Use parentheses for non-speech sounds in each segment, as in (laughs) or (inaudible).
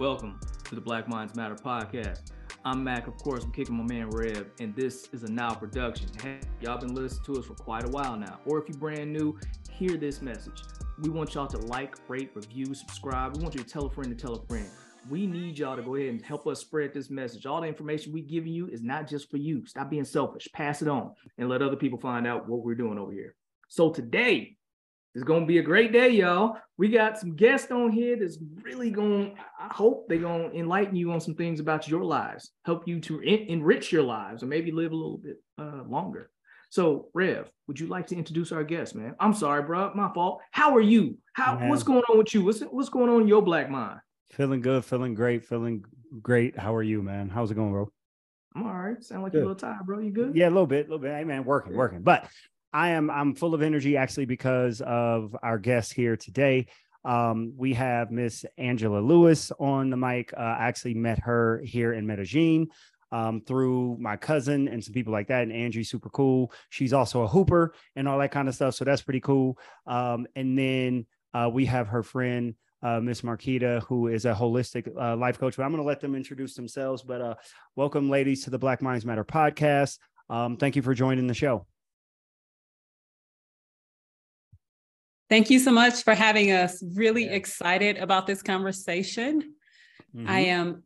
Welcome to the Black Minds Matter podcast. I'm Mac, of course. I'm kicking my man Rev, and this is a Nile production. Hey, y'all been listening to us for quite a while now. Or if you're brand new, hear this message. We want y'all to like, rate, review, subscribe. We want you to tell a friend to tell a friend. We need y'all to go ahead and help us spread this message. All the information we giving you is not just for you. Stop being selfish. Pass it on and let other people find out what we're doing over here. So today, it's gonna be a great day, y'all. We got some guests on here that's really gonna. I hope they're gonna enlighten you on some things about your lives, help you to en- enrich your lives, or maybe live a little bit uh, longer. So, Rev, would you like to introduce our guest, man? I'm sorry, bro, my fault. How are you? How man. what's going on with you? What's what's going on in your black mind? Feeling good, feeling great, feeling great. How are you, man? How's it going, bro? I'm all right. Sound like good. you're a little tired, bro. You good? Yeah, a little bit, a little bit. Hey, man, working, working. But I am I'm full of energy actually because of our guest here today. Um, we have Miss Angela Lewis on the mic. Uh, I actually met her here in Medellin um, through my cousin and some people like that. And Angie's super cool. She's also a hooper and all that kind of stuff. So that's pretty cool. Um, and then uh, we have her friend, uh, Miss Marquita, who is a holistic uh, life coach. But I'm going to let them introduce themselves. But uh, welcome, ladies, to the Black Minds Matter podcast. Um, thank you for joining the show. Thank you so much for having us. Really yeah. excited about this conversation. Mm-hmm. I am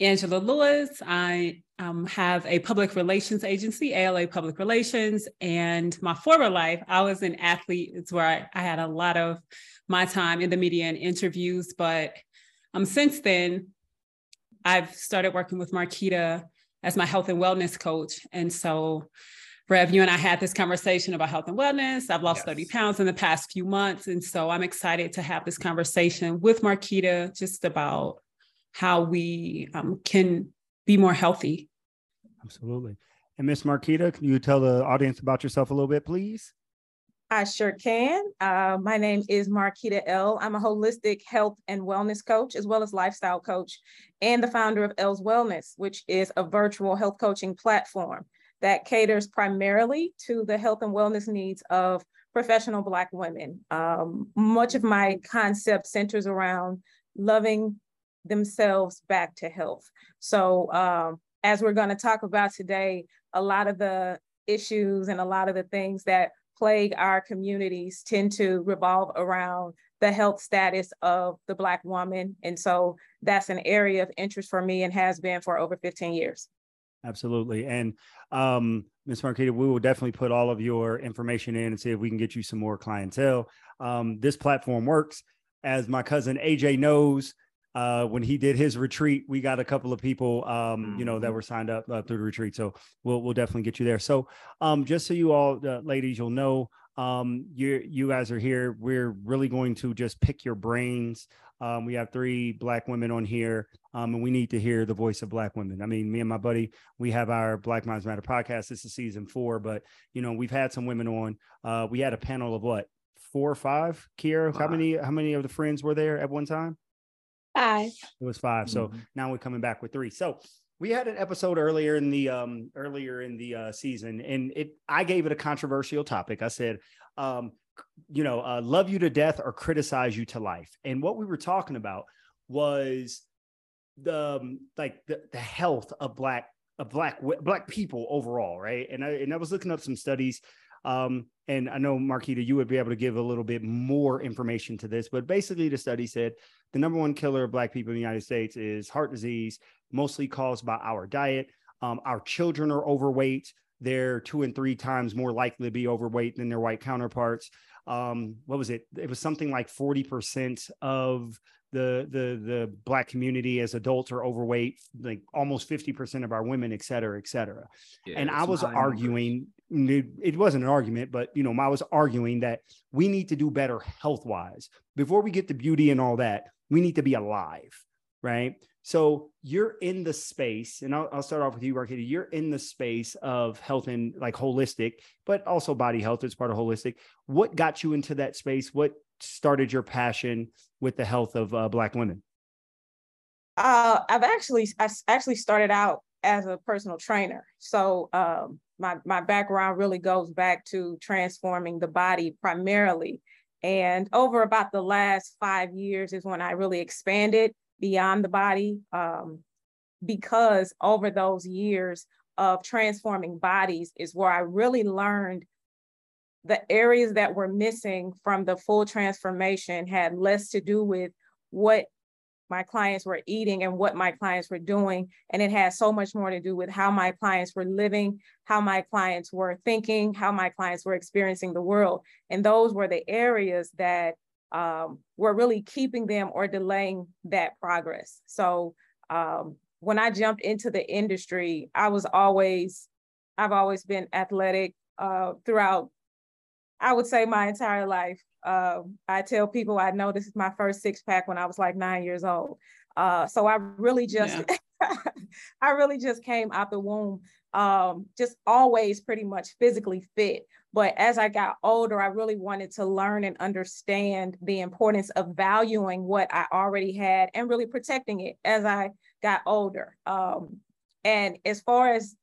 Angela Lewis. I um, have a public relations agency, ALA Public Relations. And my former life, I was an athlete. It's where I, I had a lot of my time in the media and interviews. But um, since then, I've started working with Marquita as my health and wellness coach. And so Rev, you and I had this conversation about health and wellness. I've lost yes. 30 pounds in the past few months. And so I'm excited to have this conversation with Marquita just about how we um, can be more healthy. Absolutely. And Miss Marquita, can you tell the audience about yourself a little bit, please? I sure can. Uh, my name is Marquita Ell. I'm a holistic health and wellness coach, as well as lifestyle coach, and the founder of Ells Wellness, which is a virtual health coaching platform that caters primarily to the health and wellness needs of professional Black women. Um, much of my concept centers around loving themselves back to health. So, um, as we're going to talk about today, a lot of the issues and a lot of the things that plague our communities tend to revolve around the health status of the Black woman. And so that's an area of interest for me and has been for over 15 years. Absolutely. And um, Ms. Marquita, we will definitely put all of your information in and see if we can get you some more clientele. Um, this platform works. As my cousin AJ knows, uh, when he did his retreat, we got a couple of people, um, you know, that mm-hmm. were signed up uh, through the retreat. So we'll we'll definitely get you there. So um, just so you all, uh, ladies, you'll know, um, you you guys are here. We're really going to just pick your brains um, we have three black women on here, um, and we need to hear the voice of black women. I mean, me and my buddy, we have our Black Minds Matter podcast. This is season four, but you know, we've had some women on. Uh, we had a panel of what four or five. Kiera, five. how many? How many of the friends were there at one time? Five. It was 5 So mm-hmm. now we're coming back with three. So we had an episode earlier in the um earlier in the uh, season, and it I gave it a controversial topic. I said, um, you know, uh, love you to death or criticize you to life. And what we were talking about was the um, like the, the health of black of black black people overall, right? And I and I was looking up some studies. Um, and I know Marquita, you would be able to give a little bit more information to this, but basically the study said the number one killer of black people in the United States is heart disease, mostly caused by our diet. Um, our children are overweight they're two and three times more likely to be overweight than their white counterparts. Um, what was it? It was something like 40% of the the the black community as adults are overweight, like almost 50% of our women, et cetera, et cetera. Yeah, and I was arguing, it, it wasn't an argument, but you know, I was arguing that we need to do better health wise. Before we get to beauty and all that, we need to be alive, right? So you're in the space, and I'll, I'll start off with you, Marquita. You're in the space of health and like holistic, but also body health is part of holistic. What got you into that space? What started your passion with the health of uh, Black women? Uh, I've actually I actually started out as a personal trainer. So um, my my background really goes back to transforming the body primarily. And over about the last five years is when I really expanded beyond the body um, because over those years of transforming bodies is where I really learned the areas that were missing from the full transformation had less to do with what my clients were eating and what my clients were doing. And it had so much more to do with how my clients were living, how my clients were thinking, how my clients were experiencing the world. And those were the areas that um, were really keeping them or delaying that progress. So um, when I jumped into the industry, I was always, I've always been athletic uh, throughout, I would say my entire life. Uh, I tell people I know this is my first six pack when I was like nine years old. Uh, so I really just, yeah. (laughs) I really just came out the womb, um, just always pretty much physically fit. But as I got older, I really wanted to learn and understand the importance of valuing what I already had and really protecting it as I got older. Um, and as far as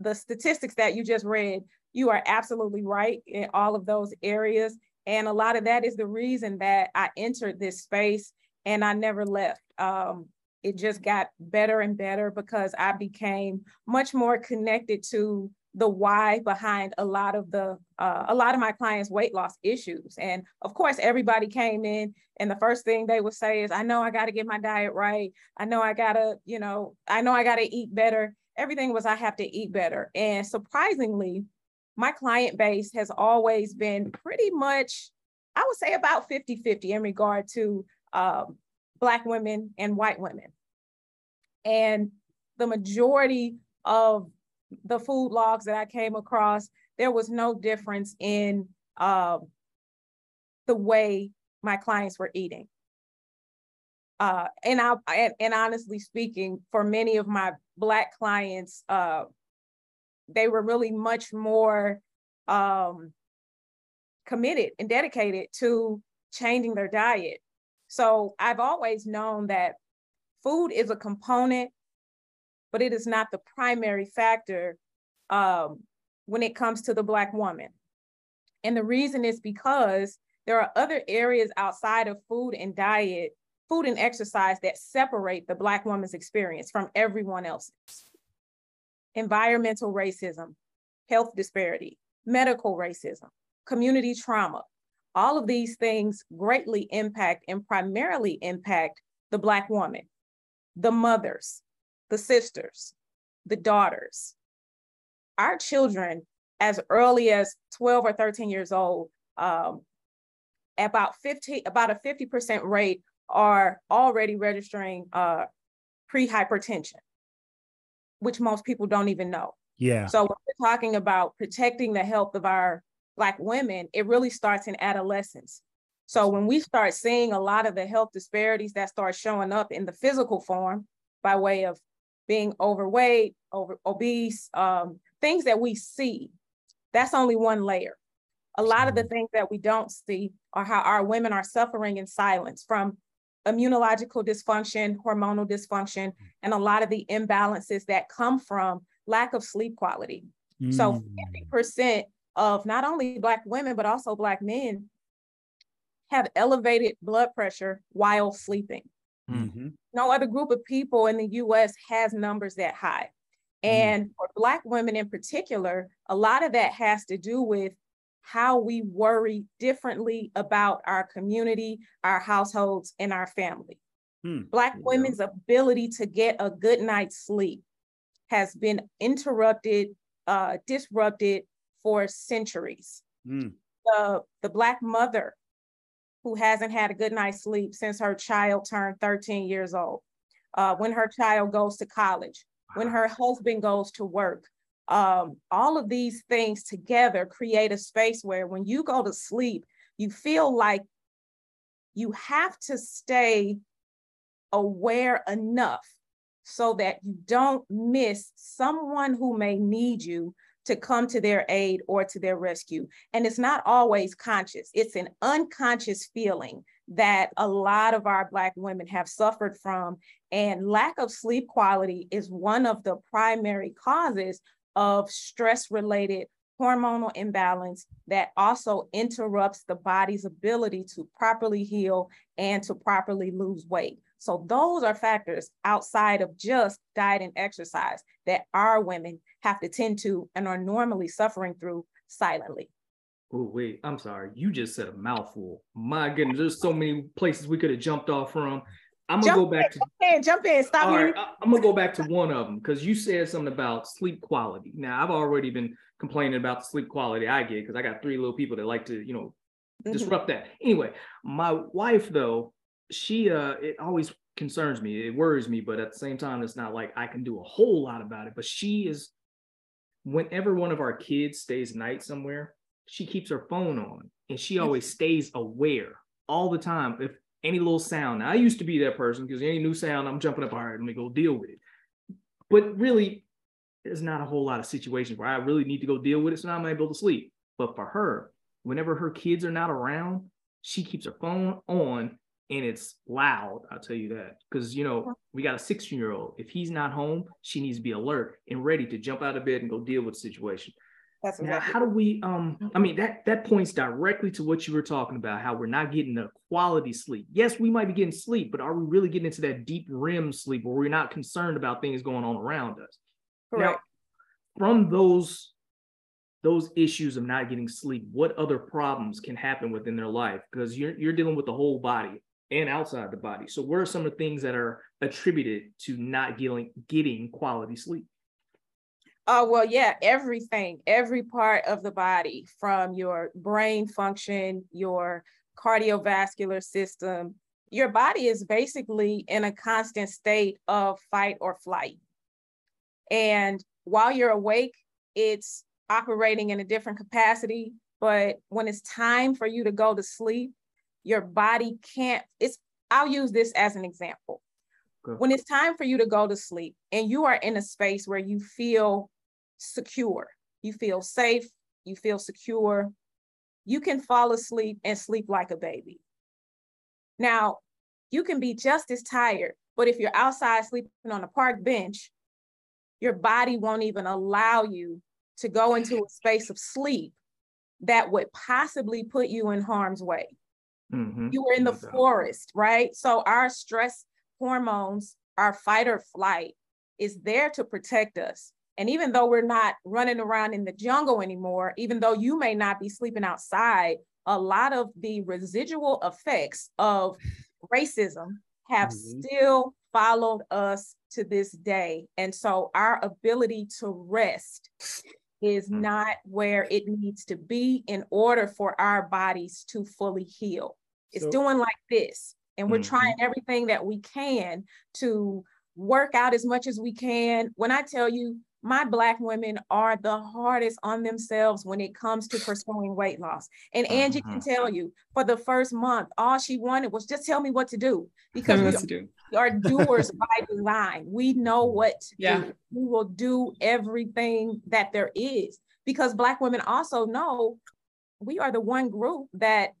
the statistics that you just read, you are absolutely right in all of those areas. And a lot of that is the reason that I entered this space and I never left. Um, it just got better and better because I became much more connected to the why behind a lot of the uh, a lot of my clients weight loss issues. And of course everybody came in and the first thing they would say is i know i got to get my diet right. I know i gotta you know i know i gotta eat better. Everything was i have to eat better. And surprisingly my client base has always been pretty much, I would say about 50 50 in regard to um, Black women and white women. And the majority of the food logs that I came across, there was no difference in uh, the way my clients were eating. Uh, and I and, and, honestly speaking, for many of my black clients, uh, they were really much more um, committed and dedicated to changing their diet. So I've always known that food is a component, but it is not the primary factor um, when it comes to the Black woman. And the reason is because there are other areas outside of food and diet, food and exercise that separate the Black woman's experience from everyone else's environmental racism, health disparity, medical racism, community trauma. All of these things greatly impact and primarily impact the Black woman, the mothers, the sisters, the daughters. Our children, as early as 12 or 13 years old, um, about 50, about a 50% rate are already registering uh, pre-hypertension which most people don't even know. Yeah. So when we're talking about protecting the health of our Black women, it really starts in adolescence. So when we start seeing a lot of the health disparities that start showing up in the physical form by way of being overweight, over obese, um, things that we see, that's only one layer. A lot of the things that we don't see are how our women are suffering in silence from immunological dysfunction, hormonal dysfunction, and a lot of the imbalances that come from lack of sleep quality. Mm. So 50% of not only Black women, but also Black men have elevated blood pressure while sleeping. Mm-hmm. No other group of people in the US has numbers that high. Mm. And mm. for Black women in particular, a lot of that has to do with how we worry differently about our community, our households, and our family. Hmm. Black women's ability to get a good night's sleep has been interrupted, uh, disrupted for centuries. Hmm. The, the Black mother who hasn't had a good night's sleep since her child turned 13 years old, uh, when her child goes to college, when her husband goes to work, um, all of these things together create a space where when you go to sleep, you feel like you have to stay aware enough so that you don't miss someone who may need you to come to their aid or to their rescue. And it's not always conscious, it's an unconscious feeling that a lot of our Black women have suffered from. And lack of sleep quality is one of the primary causes of stress related hormonal imbalance that also interrupts the body's ability to properly heal and to properly lose weight. So those are factors outside of just diet and exercise that our women have to tend to and are normally suffering through silently. Oh, wait, I'm sorry. You just said a mouthful. My goodness, there's so many places we could have jumped off from. I'm gonna jump go back in, to jump in, jump in, stop all me. right, I- I'm gonna go back to one of them because you said something about sleep quality. Now I've already been complaining about the sleep quality I get because I got three little people that like to, you know, Mhm. disrupt that. Anyway, my wife though, she uh it always concerns me. It worries me, but at the same time, it's not like I can do a whole lot about it. But she is whenever one of our kids stays night somewhere, she keeps her phone on and she always stays aware all the time. If any little sound, now, I used to be that person because any new sound, I'm jumping up, all right, let me go deal with it. But really, there's not a whole lot of situations where I really need to go deal with it, so now I'm able to sleep. But for her, whenever her kids are not around, she keeps her phone on and it's loud. I'll tell you that. Because, you know, we got a 16 year old. If he's not home, she needs to be alert and ready to jump out of bed and go deal with the situation. That's Now, exactly. how do we, um, I mean, that, that points directly to what you were talking about, how we're not getting the quality sleep. Yes, we might be getting sleep, but are we really getting into that deep REM sleep where we're not concerned about things going on around us? Correct. from those those issues of not getting sleep, what other problems can happen within their life? Because you're you're dealing with the whole body and outside the body. So what are some of the things that are attributed to not getting getting quality sleep? Oh, well, yeah, everything, every part of the body from your brain function, your cardiovascular system, your body is basically in a constant state of fight or flight. And while you're awake, it's operating in a different capacity. But when it's time for you to go to sleep, your body can't, it's, I'll use this as an example. When it's time for you to go to sleep and you are in a space where you feel secure, you feel safe, you feel secure, you can fall asleep and sleep like a baby. Now, you can be just as tired, but if you're outside sleeping on a park bench, your body won't even allow you to go into a space of sleep that would possibly put you in harm's way. Mhm. You were in the No forest, right? So our stress hormones, our fight or flight is there to protect us. And even though we're not running around in the jungle anymore, even though you may not be sleeping outside, a lot of the residual effects of racism have Mhm. still followed us to this day. And so our ability to rest is Mm. not where it needs to be in order for our bodies to fully heal. It's So- doing like this. And we're Mhm. trying everything that we can to work out as much as we can. When I tell you, my Black women are the hardest on themselves when it comes to pursuing weight loss. And Angie can Mhm. tell you, for the first month, all she wanted was just tell me what to do. Because we to do. are doers by (laughs) design. We know what to Yeah. do. We will do everything that there is because Black women also know we are the one group that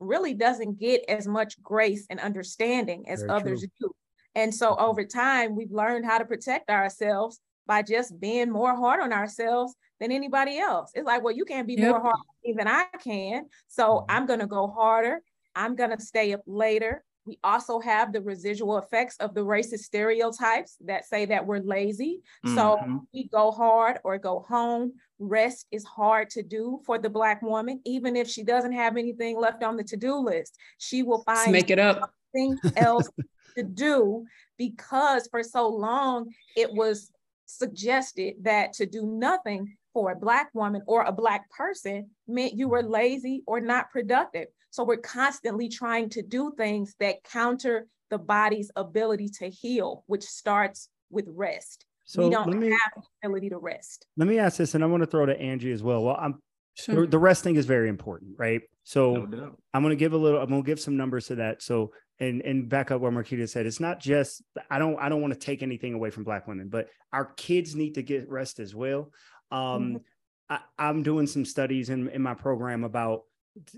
really doesn't get as much grace and understanding as Very others true. do. And so over time, we've learned how to protect ourselves by just being more hard on ourselves than anybody else. It's like, well, you can't be Yep. more hard on me than I can. So. I'm going to go harder. I'm going to stay up later. We also have the residual effects of the racist stereotypes that say that we're lazy. So Mhm. we go hard or go home. Rest is hard to do for the Black woman, even if she doesn't have anything left on the to do list. She will Let's find make it up. something else to do because for so long it was suggested that to do nothing for a Black woman or a Black person meant you were mm-hmm. lazy or not productive. So we're constantly trying to do things that counter the body's ability to heal, which starts with rest. So we don't let me have the ability to rest. let me ask this, and I want to throw to Angie as well. Well, I'm Sure. the, the resting is very important, right? So No. I'm going to give a little. I'm going to give some numbers to that. So and and back up what Marquita said. It's not just. I don't. I don't want to take anything away from Black women, but our kids need to get rest as well. Um, I, I'm doing some studies in in my program about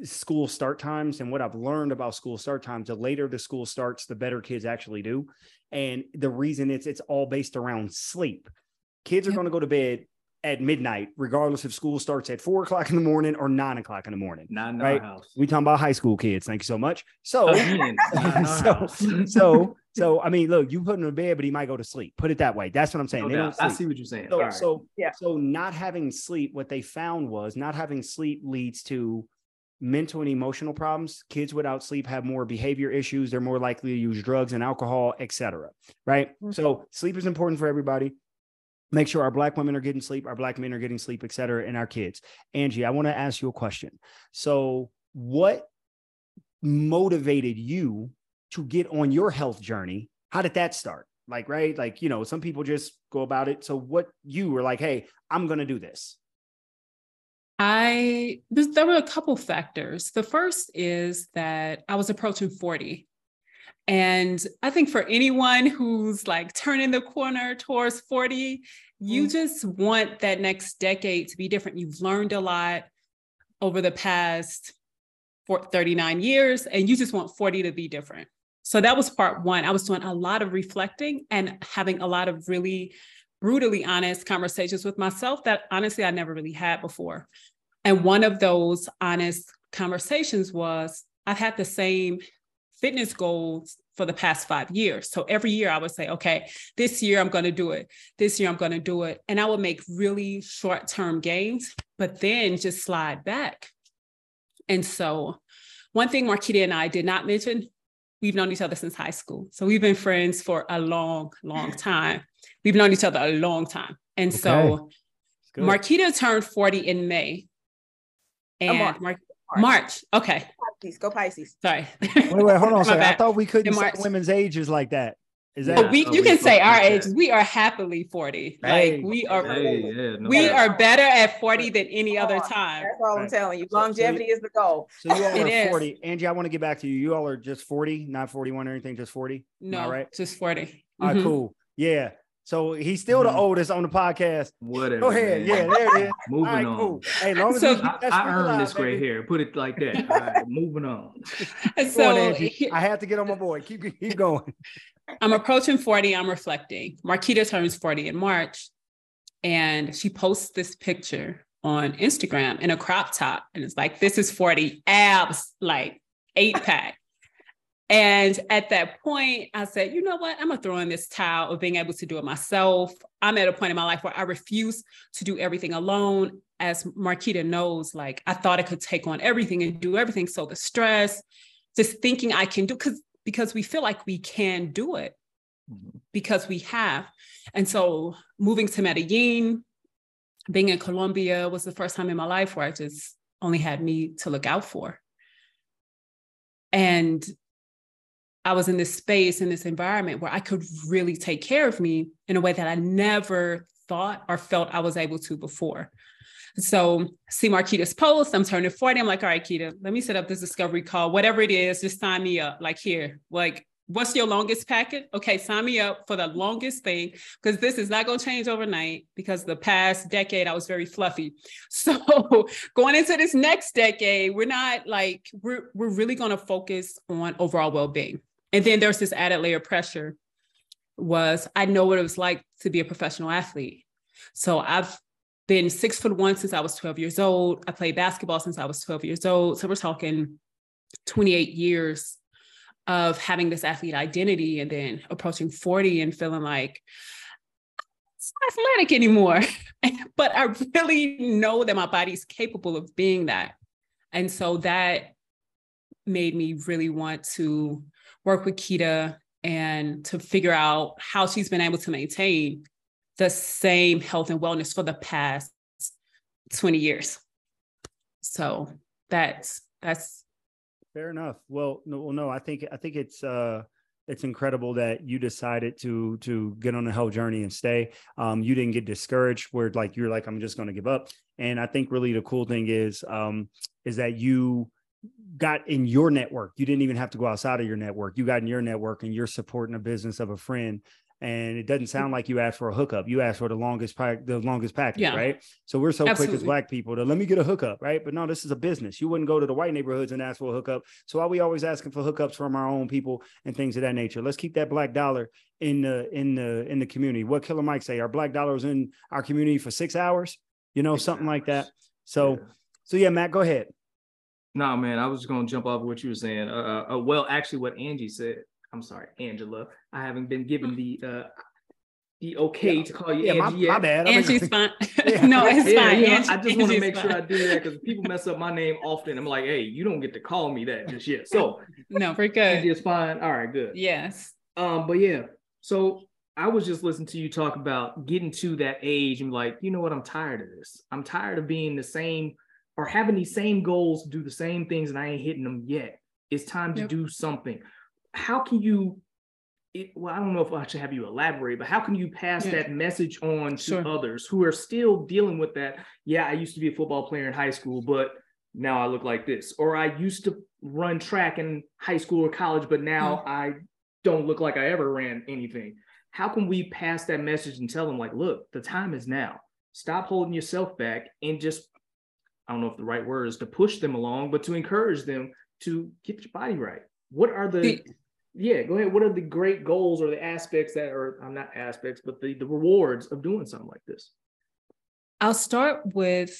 school start times and what I've learned about school start times. The later the school starts, the better kids actually do. And the reason it's it's all based around sleep. Kids are Yep. going to go to bed at midnight, regardless if school starts at four o'clock in the morning or nine o'clock in the morning. Not in Right. our house. We talking about high school kids. Thank you so much. So, Again, not in our (laughs) so, so So I mean, look, you put him in bed, but he might go to sleep. Put it that way. That's what I'm saying. No I see what you're saying. So, right. so, yeah. so not having sleep, what they found was not having sleep leads to mental and emotional problems. Kids without sleep have more behavior issues. They're more likely to use drugs and alcohol, etc. Right. Mm-hmm. So sleep is important for everybody. Make sure our black women are getting sleep, our black men are getting sleep, et cetera, and our kids. Angie, I want to ask you a question. So, what motivated you to get on your health journey? How did that start? Like, right? Like, you know, some people just go about it. So, what you were like, hey, I'm going to do this? I, there were a couple factors. The first is that I was approaching 40. And I think for anyone who's like turning the corner towards 40, you mm. just want that next decade to be different. You've learned a lot over the past for 39 years, and you just want 40 to be different. So that was part one. I was doing a lot of reflecting and having a lot of really brutally honest conversations with myself that honestly I never really had before. And one of those honest conversations was I've had the same fitness goals for the past five years. So every year I would say, okay, this year I'm going to do it. This year I'm going to do it. And I would make really short term gains, but then just slide back. And so, one thing Marquita and I did not mention, we've known each other since high school. So, we've been friends for a long, long (laughs) time. We've known each other a long time. And okay. so, Marquita turned 40 in May. And Mar- March. Okay. Pisces. Go Pisces. Sorry. wait, wait, hold on a (laughs) second. I thought we couldn't say women's ages like that. Is that? Oh, we, you can say our ages. We are happily 40. Hey, like we are hey, yeah, no we are better at 40 than any other time. That's all I'm telling you. Longevity so, is the goal. So you all are 40. Is. Angie, I want to get back to you. You all are just 40, not 41 or anything, just 40. No, right? Just 40. All right, mm-hmm. cool. Yeah. So he's still mm-hmm. the oldest on the podcast. Whatever. Go ahead. Man. Yeah, there it is. (laughs) moving right, on. Cool. Hey, long as I, I earned this gray hair. Put it like that. (laughs) All right, moving on. (laughs) so on, I had to get on my boy. Keep keep going. I'm approaching 40. I'm reflecting. Marquita turns 40 in March, and she posts this picture on Instagram in a crop top, and it's like, "This is 40 abs, like eight pack." And at that point, I said, you know what? I'm gonna throw in this towel of being able to do it myself. I'm at a point in my life where I refuse to do everything alone. As Marquita knows, like I thought I could take on everything and do everything. So the stress, just thinking I can do, because because we feel like we can do it mm-hmm. because we have. And so moving to Medellin, being in Colombia was the first time in my life where I just only had me to look out for. And I was in this space, in this environment where I could really take care of me in a way that I never thought or felt I was able to before. So see Marquita's post, I'm turning 40. I'm like, all right, Kita, let me set up this discovery call. Whatever it is, just sign me up. Like here, like what's your longest packet? Okay, sign me up for the longest thing because this is not going to change overnight because the past decade I was very fluffy. (laughs) So going into this next decade, we're not like we're we're really going to focus on overall well-being. And then there's this added layer of pressure was I know what it was like to be a professional athlete. So I've been six foot one since I was 12 years old. I played basketball since I was 12 years old. So we're talking 28 years of having this athlete identity and then approaching 40 and feeling like it's not athletic anymore. (laughs) but I really know that my body's capable of being that. And so that made me really want to work with Kita and to figure out how she's been able to maintain the same health and wellness for the past 20 years. So that's that's fair enough. Well, no, well, no, I think I think it's uh it's incredible that you decided to to get on a health journey and stay. Um, you didn't get discouraged where like you're like I'm just going to give up. And I think really the cool thing is um, is that you got in your network. You didn't even have to go outside of your network. You got in your network and you're supporting a business of a friend. And it doesn't sound mm-hmm. like you asked for a hookup. You asked for the longest pack, the longest package, yeah. right? So we're so Absolutely. quick as black people to let me get a hookup, right? But no, this is a business. You wouldn't go to the white neighborhoods and ask for a hookup. So why are we always asking for hookups from our own people and things of that nature? Let's keep that black dollar in the in the in the community. What Killer Mike say? Our black dollars in our community for six hours, you know, six something hours. like that. So, yeah. so yeah, Matt, go ahead. No, man, I was just gonna jump off what you were saying. Uh, uh, uh, well, actually, what Angie said. I'm sorry, Angela. I haven't been given the uh, the okay to call you Yeah, my, Angie. yet. my bad. I Angie's fine. (laughs) Yeah. (laughs) no, it's Yeah, fine. you know, Angie- I just want to Angie's make sure I do that because people mess up my name often. I'm like, hey, you don't get to call me that just yet. So (laughs) No, we're Angie good. is fine. All right, good. Yes. Um, but yeah, so I was just listening to you talk about getting to that age and like, you know what, I'm tired of this. I'm tired of being the same or having these same goals do the same things and I ain't hitting them yet. It's time to Yep. do something. How can you it, well, I don't know if I should have you elaborate, but how can you pass Yeah. that message on to Sure. others who are still dealing with that? Yeah, I used to be a football player in high school, but now I look like this. Or I used to run track in high school or college, but now hmm. I don't look like I ever ran anything. How can we pass that message and tell them, like, look, the time is now. Stop holding yourself back and just, I don't know if the right word is to push them along, but to encourage them to get your body right. What are the, The- yeah, go ahead. What are the great goals or the aspects that are, I'm not aspects, but the, the rewards of doing something like this? I'll start with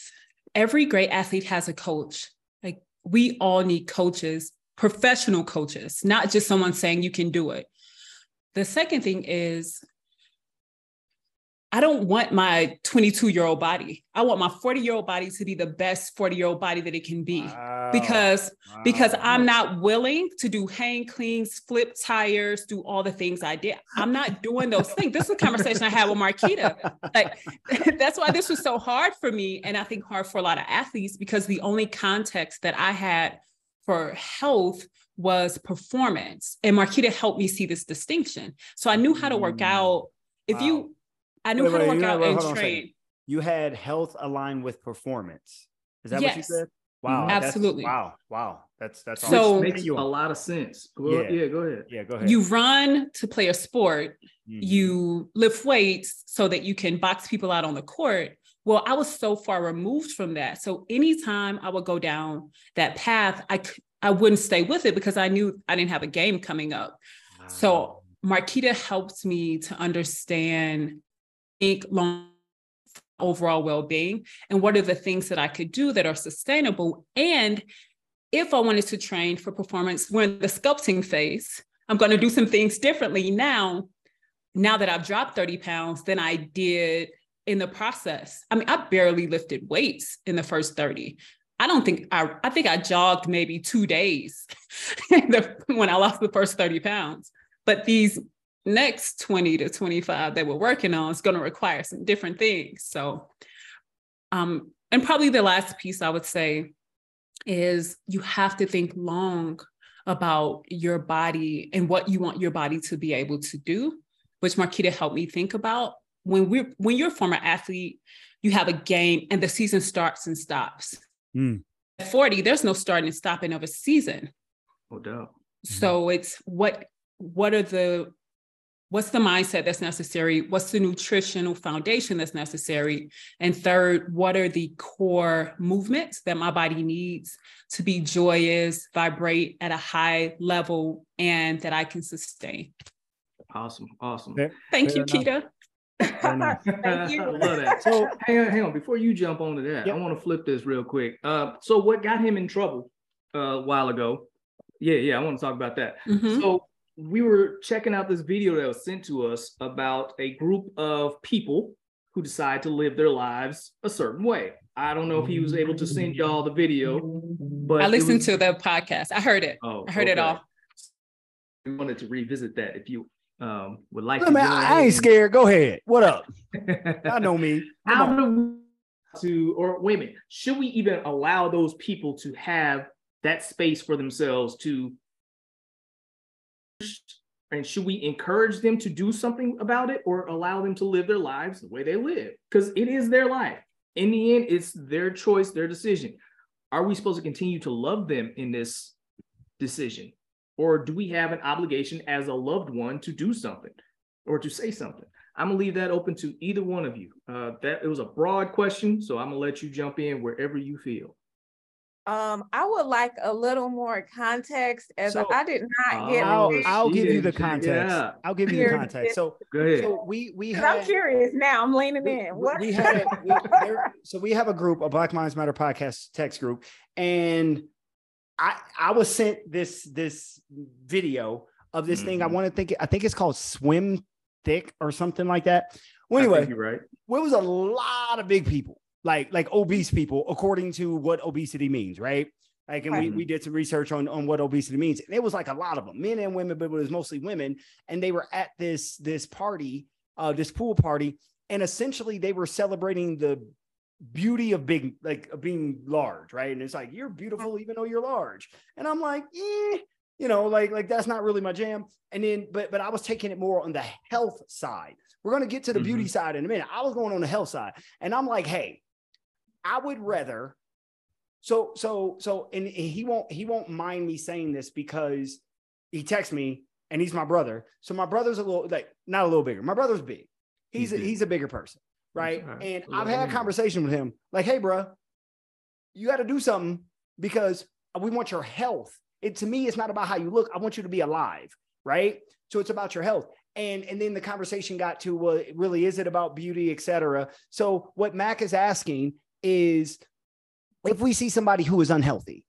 every great athlete has a coach. Like we all need coaches, professional coaches, not just someone saying you can do it. The second thing is I don't want my 22 year old body. I want my 40 year old body to be the best 40 year old body that it can be Wow. because because I'm not willing to do hang cleans, flip tires, do all the things I did. I'm not doing those things. This is a conversation I had with Marquita. Like (laughs) that's why this was so hard for me, and I think hard for a lot of athletes because the only context that I had for health was performance, and Marquita helped me see this distinction. So I knew how to work Mm. out. If Wow. you, I knew Wait, how to wait, work out wait, and hold on a second. train. you had health aligned with performance. Is that what you Yes. said? Wow. Absolutely. Wow. Wow. That's that's So- awesome. Makes Continue a lot of sense. Go, Yeah. yeah. go ahead. Yeah, go ahead. You run to play a sport. Mhm. you lift weights so that you can box people out on the court. Well, I was so far removed from that. So anytime I would go down that path, I I wouldn't stay with it because I knew I didn't have a game coming up. So Marquita helped me to understand think long overall well-being and what are the things that I could do that are sustainable. And if I wanted to train for performance, we're in the sculpting phase. I'm going to do some things differently now, now that I've dropped 30 pounds than I did in the process. I mean, I barely lifted weights in the first 30. I don't think I, I think I jogged maybe two days (laughs) when I lost the first 30 pounds. But these next 20 to 25 that we're working on is going to require some different things. So, um, and probably the last piece I would say is you have to think long about your body and what you want your body to be able to do, which Marquita helped me think about. When we're when you're a former athlete, you have a game and the season starts and stops. Mm. At 40, there's no starting and stopping of a season. No doubt. So it's what what are the what's the mindset that's necessary? What's the nutritional foundation that's necessary? And third, what are the core movements that my body needs to be joyous, vibrate at a high level, and that I can sustain? Awesome. Awesome. Fair- Thank Fair you, enough. Kita. (laughs) Thank you. (laughs) I love that. So hang on, hang on. Before you jump onto that, Yep. I want to flip this real quick. Uh, so what got him in trouble uh, a while ago? Yeah, yeah, I want to talk about that. Mhm. So we were checking out this video that was sent to us about a group of people who decide to live their lives a certain way. I don't know if he was able to send y'all the video, but I listened was- to the podcast. I heard it. Oh, I heard it all. We wanted to revisit that if you um, would like Look, to. man, join I ain't scared. Go ahead. What up? (laughs) I know me. Come How on. do we to or wait a minute? Should we even allow those people to have that space for themselves to and should we encourage them to do something about it or allow them to live their lives the way they live? Because it is their life. In the end, it's their choice, their decision. Are we supposed to continue to love them in this decision? Or do we have an obligation as a loved one to do something or to say something? I'm gonna leave that open to either one of you. Uh, that it was a broad question, so I'm gonna let you jump in wherever you feel. Um, I would like a little more context as So- I did not get. Oh, I'll. I'll give you the context. yeah. I'll give you the context. So, Go ahead. so we we 'Cause had I'm curious now. I'm leaning we, in. What? we had we, there, (laughs) so we have a group, a Black Minds Matter podcast text group, and I I was sent this this video of this mm-hmm. thing. I mm-hmm. want to think. I think it's called Swim Thick or something like that. Well, anyway, you're right. It was a lot of big people, like like obese people, according to what obesity means, right? Like, and we, we did some research on, on what obesity means. And it was like a lot of them, men and women, but it was mostly women. And they were at this, this party, uh, this pool party. And essentially they were celebrating the beauty of being like of being large, right? And it's like, you're beautiful even though you're large. And I'm like, eh, you know, like, like that's not really my jam. And then, but, but I was taking it more on the health side. We're going to get to the mm-hmm. beauty side in a minute. I was going on the health side and I'm like, hey, I would rather so so so and he won't he won't mind me saying this because he texts me and he's my brother. So my brother's a little like not a little bigger. My brother's big. He's he's, a, he's a bigger person, right? And I've had a conversation with him like, "Hey, bro, you got to do something because we want your health. It to me, it's not about how you look. I want you to be alive, right? So it's about your health." And and then the conversation got to, well, really, is it about beauty, etc. So what Mac is asking is if we see somebody who is unhealthy,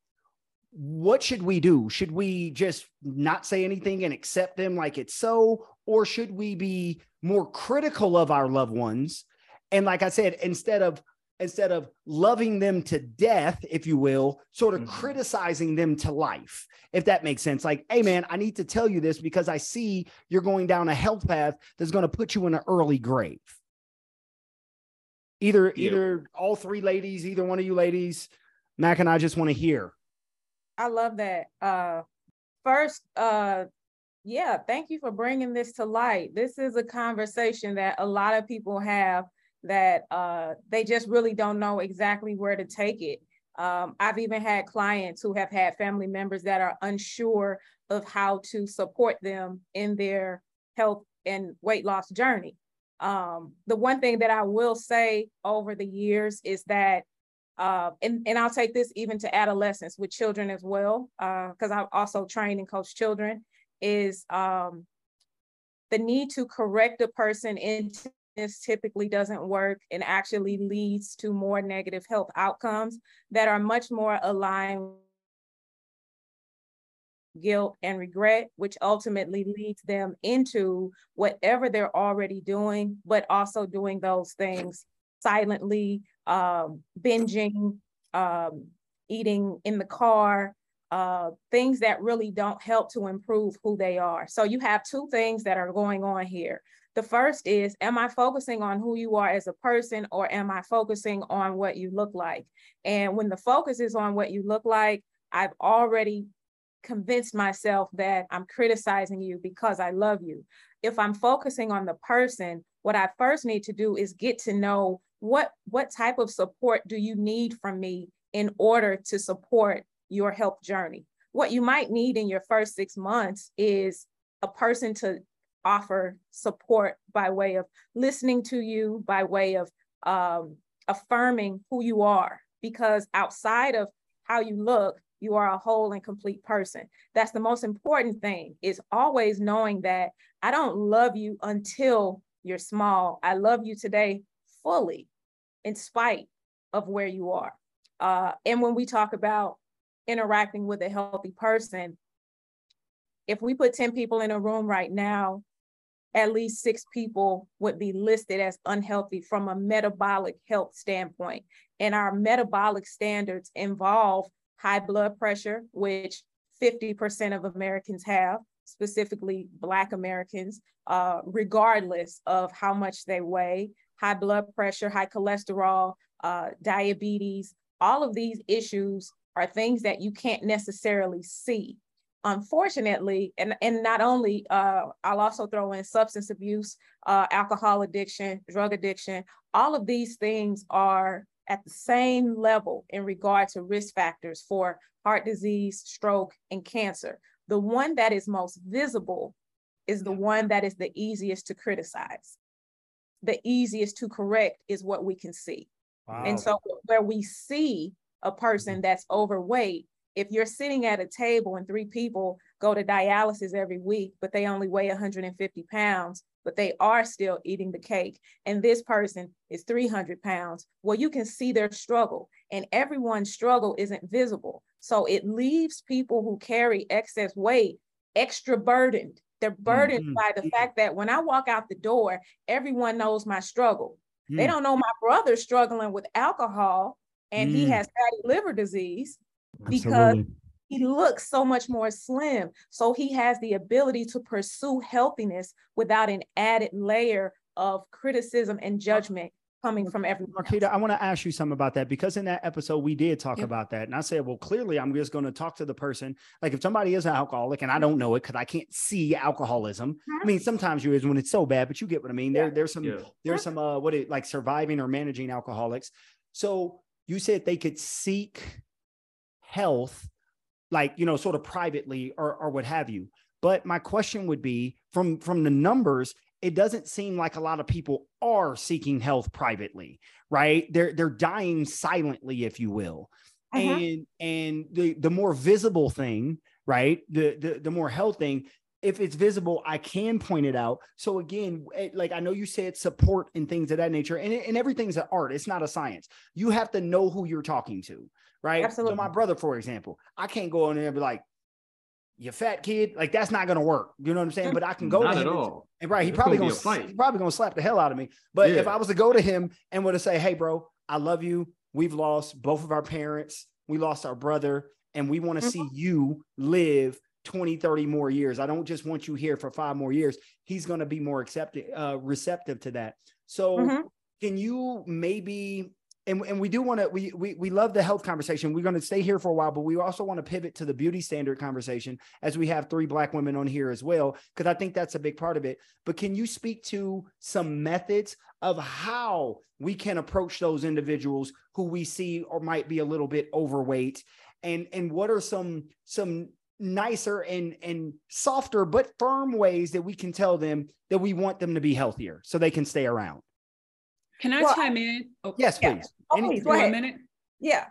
what should we do? Should we just not say anything and accept them like it's so? Or should we be more critical of our loved ones? And like I said, instead of instead of loving them to death, if you will, sort of mm-hmm. criticizing them to life, if that makes sense. Like, hey man, I need to tell you this because I see you're going down a health path that's going to put you in an early grave. Either yep. either all three ladies, either one of you ladies, Mac and I just want to hear. I love that. Uh first uh yeah, thank you for bringing this to light. This is a conversation that a lot of people have that uh they just really don't know exactly where to take it. Um, I've even had clients who have had family members that are unsure of how to support them in their health and weight loss journey. Um, the one thing that I will say over the years is that, uh, and, and I'll take this even to adolescents with children as well, because uh, I also train and coach children, is um, the need to correct a person into this typically doesn't work and actually leads to more negative health outcomes that are much more aligned guilt, and regret, which ultimately leads them into whatever they're already doing, but also doing those things silently, um, binging, um, eating in the car, uh, things that really don't help to improve who they are. So you have two things that are going on here. The first is, am I focusing on who you are as a person or am I focusing on what you look like? And when the focus is on what you look like, I've already convinced myself that I'm criticizing you because I love you. If I'm focusing on the person, what I first need to do is get to know what what type of support do you need from me in order to support your health journey. What you might need in your first 6 months is a person to offer support by way of listening to you, by way of um, affirming who you are, because outside of how you look, you are a whole and complete person. That's the most important thing is always knowing that I don't love you until you're small. I love you today fully in spite of where you are. Uh, and when we talk about interacting with a healthy person, if we put 10 people in a room right now, at least six people would be listed as unhealthy from a metabolic health standpoint. And our metabolic standards involve high blood pressure, which 50% of Americans have, specifically Black Americans, uh, regardless of how much they weigh, high blood pressure, high cholesterol, uh, diabetes, all of these issues are things that you can't necessarily see. Unfortunately, and, and not only, uh, I'll also throw in substance abuse, uh, alcohol addiction, drug addiction, all of these things are at the same level in regard to risk factors for heart disease, stroke, and cancer. The one that is most visible is the one that is the easiest to criticize. The easiest to correct is what we can see. Wow. And so, where we see a mm-hmm. person that's overweight, if you're sitting at a table and three people go to dialysis every week, but they only weigh 150 pounds, but they are still eating the cake. And this person is 300 pounds. Well, you can see their struggle, and everyone's struggle isn't visible. So it leaves people who carry excess weight extra burdened. They're burdened mm-hmm. by the fact that when I walk out the door, everyone knows my struggle. Mm. They don't know my brother struggling with alcohol and mm. he has fatty liver disease because Absolutely. He looks so much more slim. So he has the ability to pursue healthiness without an added layer of criticism and judgment coming from everyone. Marquita, I want to ask you something about that because in that episode we did talk yep. about that. And I said, well, clearly I'm just going to talk to the person. Like if somebody is an alcoholic and I don't know it because I can't see alcoholism. Mm-hmm. I mean, sometimes you is when it's so bad, but you get what I mean. Yeah. There, there's some, yeah. there's some uh what it like surviving or managing alcoholics. So you said they could seek health, like you know, sort of privately or or what have you. But my question would be from from the numbers, it doesn't seem like a lot of people are seeking health privately, right? They're they're dying silently, if you will. Uh-huh. And and the the more visible thing, right? The the the more health thing, if it's visible, I can point it out. So again, like I know you said support and things of that nature, and, and everything's an art. It's not a science. You have to know who you're talking to, right? Absolutely. So my brother, for example, I can't go in there and be like, you fat kid, like that's not gonna work. You know what I'm saying? But I can go not to him. At all. And, right, he it's probably gonna, gonna he probably gonna slap the hell out of me. But yeah. if I was to go to him and would to say, "Hey, bro, I love you. We've lost both of our parents. We lost our brother, and we want to mm-hmm. see you live 20, 30 more years. I don't just want you here for five more years." He's gonna be more accepting, uh, receptive to that. So, mm-hmm. can you maybe and, and we do want to we, we we love the health conversation. We're going to stay here for a while but we also want to pivot to the beauty standard conversation as we have three black women on here as well because i think that's a big part of it. But can you speak to some methods of how we can approach those individuals who we see or might be a little bit overweight? And and what are some some nicer and and softer but firm ways that we can tell them that we want them to be healthier so they can stay around can I well, chime in? Oh, yes, please. Yeah. Oh, please go ahead. minute. Yeah.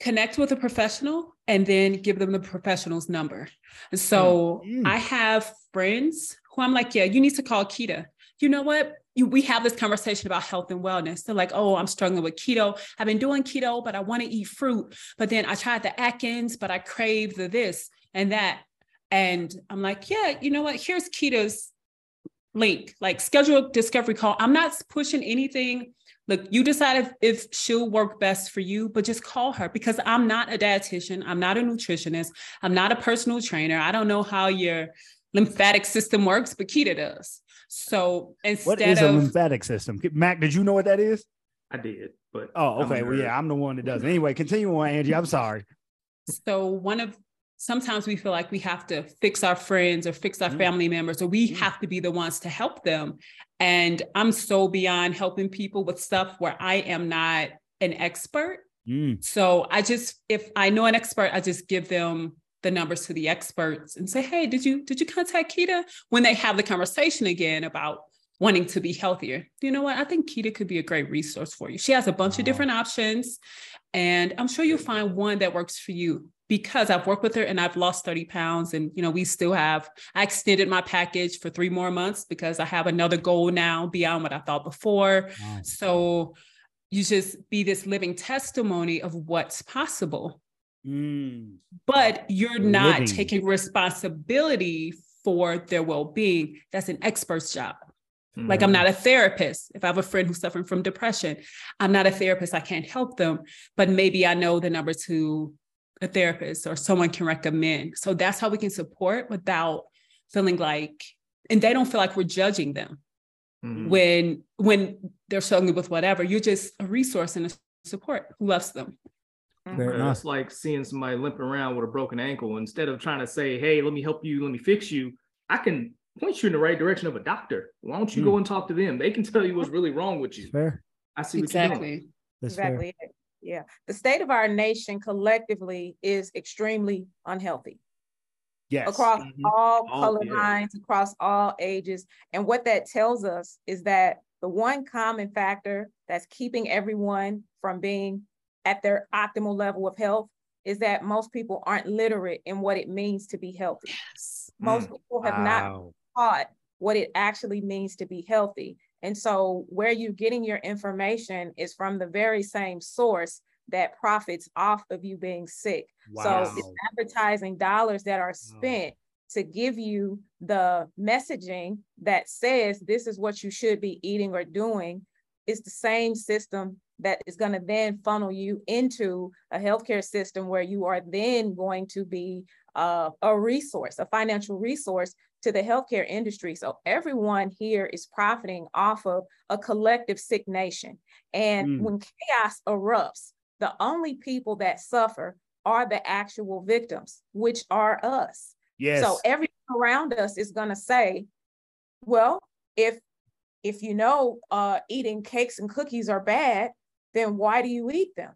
Connect with a professional and then give them the professional's number. So mm-hmm. I have friends who I'm like, yeah, you need to call Keita. You know what? You, we have this conversation about health and wellness. They're like, oh, I'm struggling with keto. I've been doing keto, but I want to eat fruit. But then I tried the Atkins, but I crave the this and that. And I'm like, yeah, you know what? Here's Keita's link, like schedule a discovery call. I'm not pushing anything. Look, you decide if, if she'll work best for you, but just call her because I'm not a dietitian. I'm not a nutritionist. I'm not a personal trainer. I don't know how your lymphatic system works, but Keita does. So instead what is of, a lymphatic system? maK, did you know what that is? I did, but oh, okay. Well, yeah, I'm the one that does. Anyway, continue on, Angie. I'm sorry. (laughs) So one of sometimes we feel like we have to fix our friends or fix our mm. family members, or we mm. have to be the ones to help them. And I'm so beyond helping people with stuff where I am not an expert. Mm. So I just, if I know an expert, I just give them the numbers to the experts and say, hey, did you did you contact kita When they have the conversation again about wanting to be healthier. You know what? I think kita could be a great resource for you. She has a bunch wow. of different options, and I'm sure you'll find one that works for you because I've worked with her and I've lost 30 pounds. And, you know, we still have, I extended my package for three more months because I have another goal now beyond what I thought before. Wow. So you just be this living testimony of what's possible. Mm. But you're not living. taking responsibility for their well being. That's an expert's job. Mm. Like, I'm not a therapist. If I have a friend who's suffering from depression, I'm not a therapist. I can't help them. But maybe I know the number to a therapist or someone can recommend. So that's how we can support without feeling like, and they don't feel like we're judging them mm-hmm. when when they're struggling with whatever. You're just a resource and a support who loves them. Very nice. It's like seeing somebody limping around with a broken ankle. Instead of trying to say, "Hey, let me help you, let me fix you," I can point you in the right direction of a doctor. Why don't you mm. go and talk to them? They can tell you what's (laughs) really wrong with you. Fair. I see exactly. exactly. Fair. Yeah. The state of our nation collectively is extremely unhealthy. Yes. Across mm-hmm. all color yeah. lines, across all ages. And what that tells us is that the one common factor that's keeping everyone from being at their optimal level of health is that most people aren't literate in what it means to be healthy. Yes. Most mm. people have wow. not taught what it actually means to be healthy. And so, where you're getting your information is from the very same source that profits off of you being sick. Wow. So, it's advertising dollars that are spent wow. to give you the messaging that says this is what you should be eating or doing is the same system that is going to then funnel you into a healthcare system where you are then going to be uh, a resource, a financial resource to the healthcare industry. So everyone here is profiting off of a collective sick nation. And mm. when chaos erupts, the only people that suffer are the actual victims, which are us. Yes. So everyone around us is going to say, well, if if you know uh, eating cakes and cookies are bad, then why do you eat them?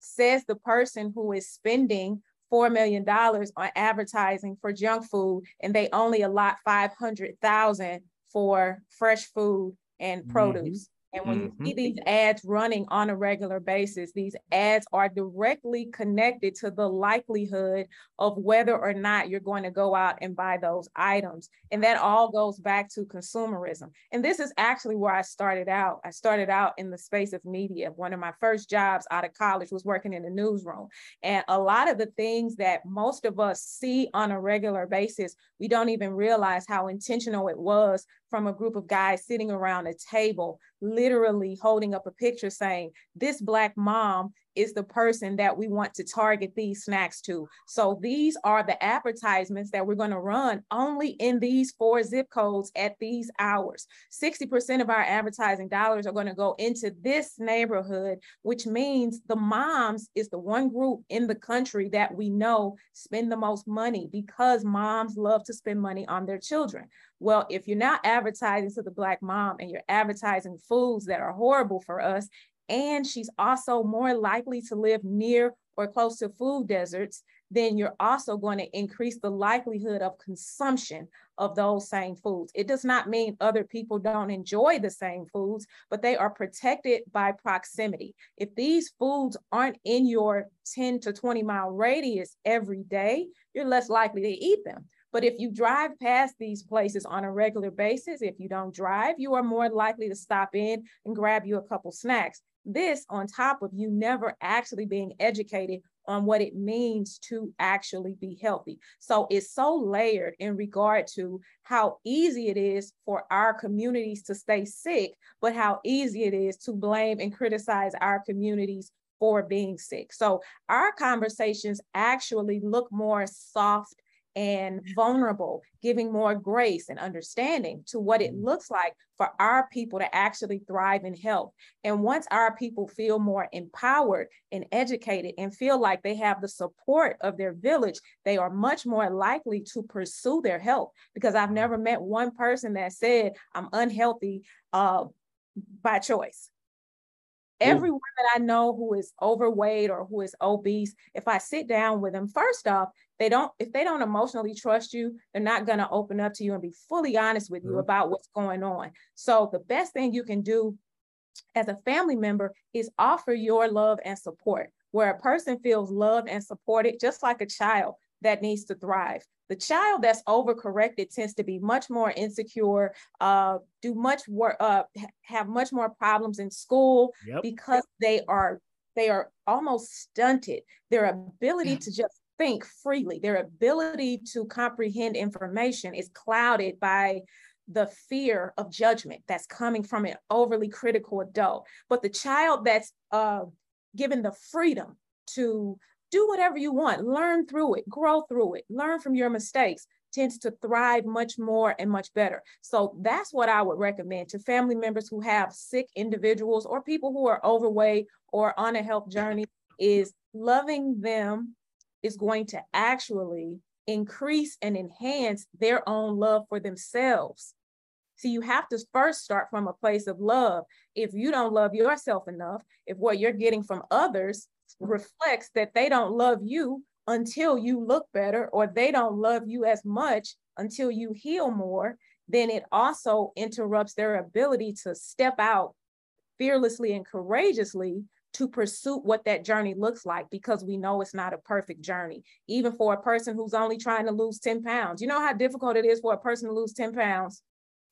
Says the person who is spending $4 million on advertising for junk food and they only allot 500,000 for fresh food and mm-hmm. produce. And when mm-hmm. you see these ads running on a regular basis, these ads are directly connected to the likelihood of whether or not you're going to go out and buy those items. And that all goes back to consumerism. And this is actually where I started out. I started out in the space of media. One of my first jobs out of college was working in the newsroom. And a lot of the things that most of us see on a regular basis, we don't even realize how intentional it was from a group of guys sitting around a table, literally holding up a picture saying, This Black mom is the person that we want to target these snacks to. So these are the advertisements that we're going to run only in these four zip codes at these hours. 60% of our advertising dollars are going to go into this neighborhood, which means the moms is the one group in the country that we know spend the most money because moms love to spend money on their children. Well, if you're not advertising to the Black mom and you're advertising foods that are horrible for us, and she's also more likely to live near or close to food deserts, then you're also going to increase the likelihood of consumption of those same foods. It does not mean other people don't enjoy the same foods, but they are protected by proximity. If these foods aren't in your 10 to 20 mile radius every day, you're less likely to eat them. But if you drive past these places on a regular basis, if you don't drive, you are more likely to stop in and grab you a couple snacks. This on top of you never actually being educated on what it means to actually be healthy. So it's so layered in regard to how easy it is for our communities to stay sick, but how easy it is to blame and criticize our communities for being sick. So our conversations actually look more soft and vulnerable, giving more grace and understanding to what it mm. looks like for our people to actually thrive in health. And once our people feel more empowered and educated and feel like they have the support of their village, they are much more likely to pursue their health. Because I've mm. never met one person that said, I'm unhealthy uh, by choice. Everyone that I know who is overweight or who is obese, if I sit down with them, first off, they don't, if they don't emotionally trust you, they're not going to open up to you and be fully honest with you mm-hmm. about what's going on. So the best thing you can do as a family member is offer your love and support where a person feels loved and supported, just like a child that needs to thrive. The child that's overcorrected tends to be much more insecure, uh, do much work, uh, have much more problems in school yep. because they are they are almost stunted. Their ability to just think freely, their ability to comprehend information is clouded by the fear of judgment that's coming from an overly critical adult. But the child that's uh, given the freedom to do whatever you want, learn through it, grow through it, learn from your mistakes, tends to thrive much more and much better. So that's what I would recommend to family members who have sick individuals or people who are overweight or on a health journey is loving them is going to actually increase and enhance their own love for themselves. So you have to first start from a place of love. If you don't love yourself enough, if what you're getting from others reflects that they don't love you until you look better or they don't love you as much until you heal more, then it also interrupts their ability to step out fearlessly and courageously to pursue what that journey looks like because we know it's not a perfect journey. Even for a person who's only trying to lose 10 pounds, you know how difficult it is for a person to lose 10 pounds?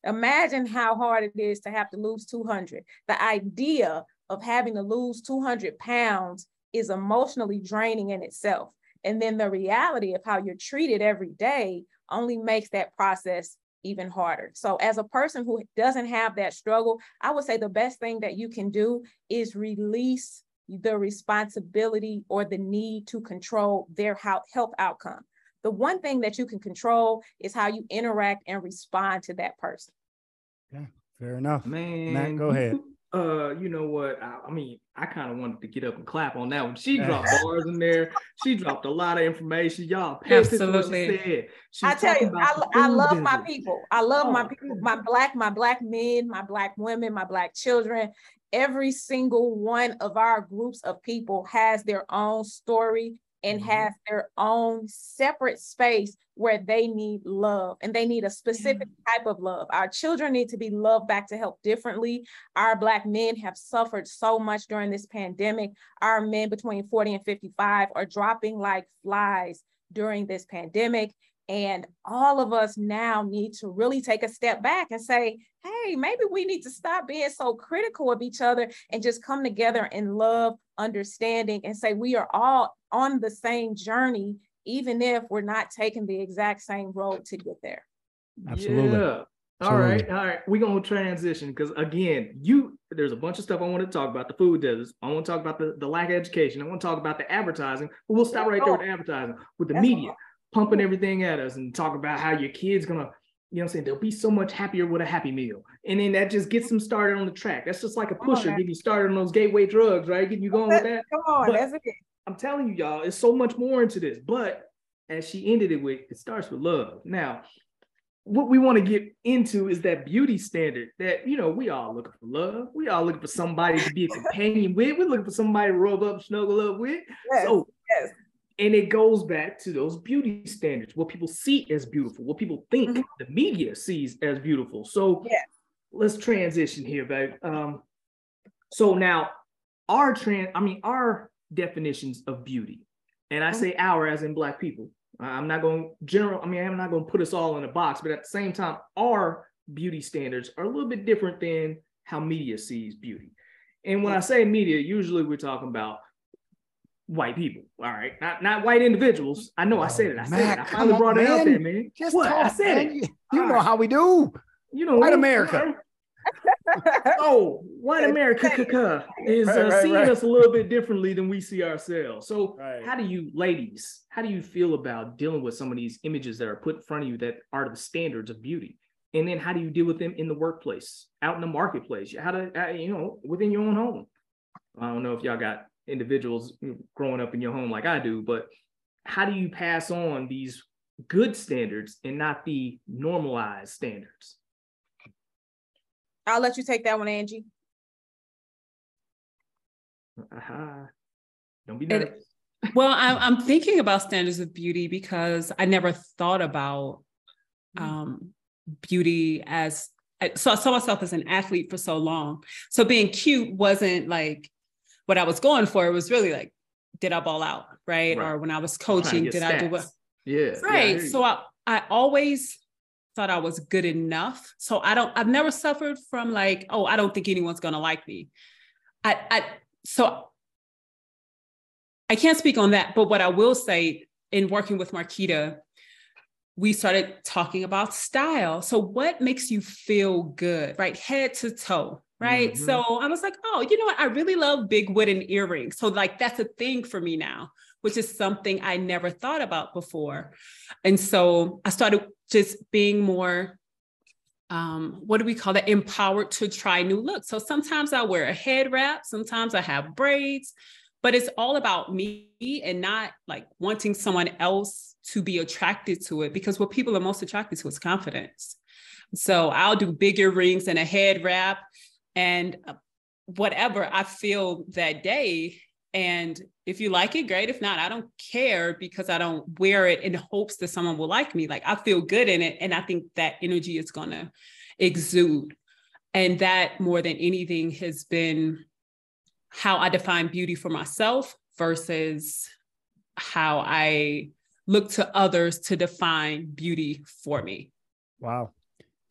Imagine how hard it is to have to lose 200. The idea of having to lose 200 pounds is emotionally draining in itself. And then the reality of how you're treated every day only makes that process even harder. So as a person who doesn't have that struggle, I would say the best thing that you can do is release the responsibility or the need to control their health outcome. The one thing that you can control is how you interact and respond to that person. Yeah, fair enough. Man, Matt, go ahead. (laughs) Uh, you know what? I, I mean, I kind of wanted to get up and clap on that one. She dropped bars in there. She dropped a lot of information. Y'all pay Absolutely. She she I tell you, I, I love my people. I love oh, my people, my black, my black men, my black women, my black children. Every single one of our groups of people has their own story and mm-hmm. have their own separate space where they need love and they need a specific yeah. type of love. Our children need to be loved back to help differently. Our Black men have suffered so much during this pandemic. Our men between 40 and 55 are dropping like flies during this pandemic. And all of us now need to really take a step back and say, hey, maybe we need to stop being so critical of each other and just come together in love, understanding, and say we are all on the same journey, even if we're not taking the exact same road to get there. Absolutely. Yeah. All right, all right. We're gonna transition because again, you there's a bunch of stuff I want to talk about. The food deserts. I want to talk about the, the lack of education. I want to talk about the advertising, but we'll stop right there with advertising, with the That's media all. Pumping everything at us and talk about how your kid's gonna, you know I'm saying, they'll be so much happier with a happy meal. And then that just gets them started on the track. That's just like a pusher, on, get you started on those gateway drugs, right? Get you going with that. Come on, but, that's it. I'm telling you, y'all, it's so much more into this. But as she ended it with, it starts with love. Now, what we want to get into is that beauty standard that you know we all looking for love. We all looking for somebody to be a companion with. We're looking for somebody to rub up, snuggle up with. Yes, so, yes. And it goes back to those beauty standards, what people see as beautiful, what people think mm-hmm. the media sees as beautiful. So, yes. let's transition here, babe. Um, so now our trend, I mean, our definitions of beauty. And I say our as in black people. I'm not going general, I mean, I'm not going to put us all in a box, but at the same time, our beauty standards are a little bit different than how media sees beauty. And when I say media, usually we're talking about white people. All right. Not not white individuals. I know I said it. I said it. I finally brought on, it out there, man. Just what? Talk, I said man. it. You, you know right. how we do. You know, white America (laughs) oh, white America is uh, right, right, seeing us a little bit differently than we see ourselves. So, how do you, ladies, how do you feel about dealing with some of these images that are put in front of you that are the standards of beauty? And then how do you deal with them in the workplace, out in the marketplace? How to, uh, you know, within your own home? I don't know if y'all got individuals growing up in your home like I do, but how do you pass on these good standards and not the normalized standards? I'll let you take that one, Angie. Uh-huh. Don't be nervous. well, I'm, (laughs) I'm thinking about standards of beauty because I never thought about mm. um, beauty as so I saw myself as an athlete for so long. So being cute wasn't like what I was going for. It was really like, did I ball out? Right. right. Or when I was coaching, did stats. I do what? Yeah. Right. Yeah, so I, I always thought I was good enough. So I don't, I've never suffered from like, oh, I don't think anyone's gonna like me. I, I so I can't speak on that, but what I will say in working with Marquita, we started talking about style. So what makes you feel good, right? Head to toe, right? Mm-hmm. So I was like, oh, you know what? I really love big wooden earrings. So like that's a thing for me now which is something I never thought about before. And so I started just being more um, what do we call that? Empowered to try new looks. So sometimes I wear a head wrap, sometimes I have braids, but it's all about me and not like wanting someone else to be attracted to it because what people are most attracted to is confidence. So I'll do bigger rings and a head wrap and uh, whatever I feel that day. And if you like it, great. If not, I don't care because I don't wear it in hopes that someone will like me. Like I feel good in it. And I think that energy is going to exude. And that more than anything has been how I define beauty for myself versus how I look to others to define beauty for me. Wow.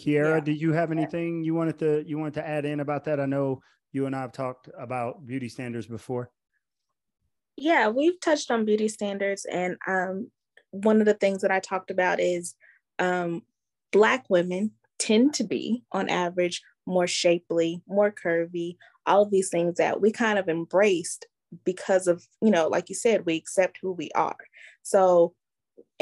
Kiera, yeah. did you have anything you wanted to you wanted to add in about that? I know you and I have talked about beauty standards before. Yeah, we've touched on beauty standards, and um, one of the things that I talked about is um, Black women tend to be, on average, more shapely, more curvy, all of these things that we kind of embraced because of, you know, like you said, we accept who we are. So,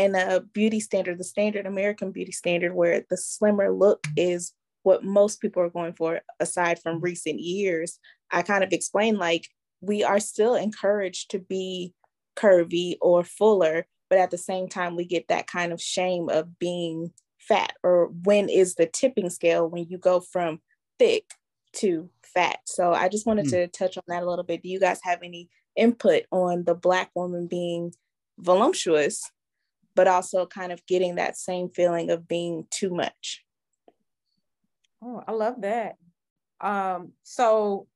in a beauty standard, the standard American beauty standard, where the slimmer look is what most people are going for, aside from mm-hmm. recent years, I kind of explained like we are still encouraged to be curvy or fuller, but at the same time, we get that kind of shame of being fat or when is the tipping scale when you go from thick to fat. So I just wanted mm. to touch on that a little bit. Do you guys have any input on the Black woman being voluptuous, but also kind of getting that same feeling of being too much? Oh, I love that. Um, so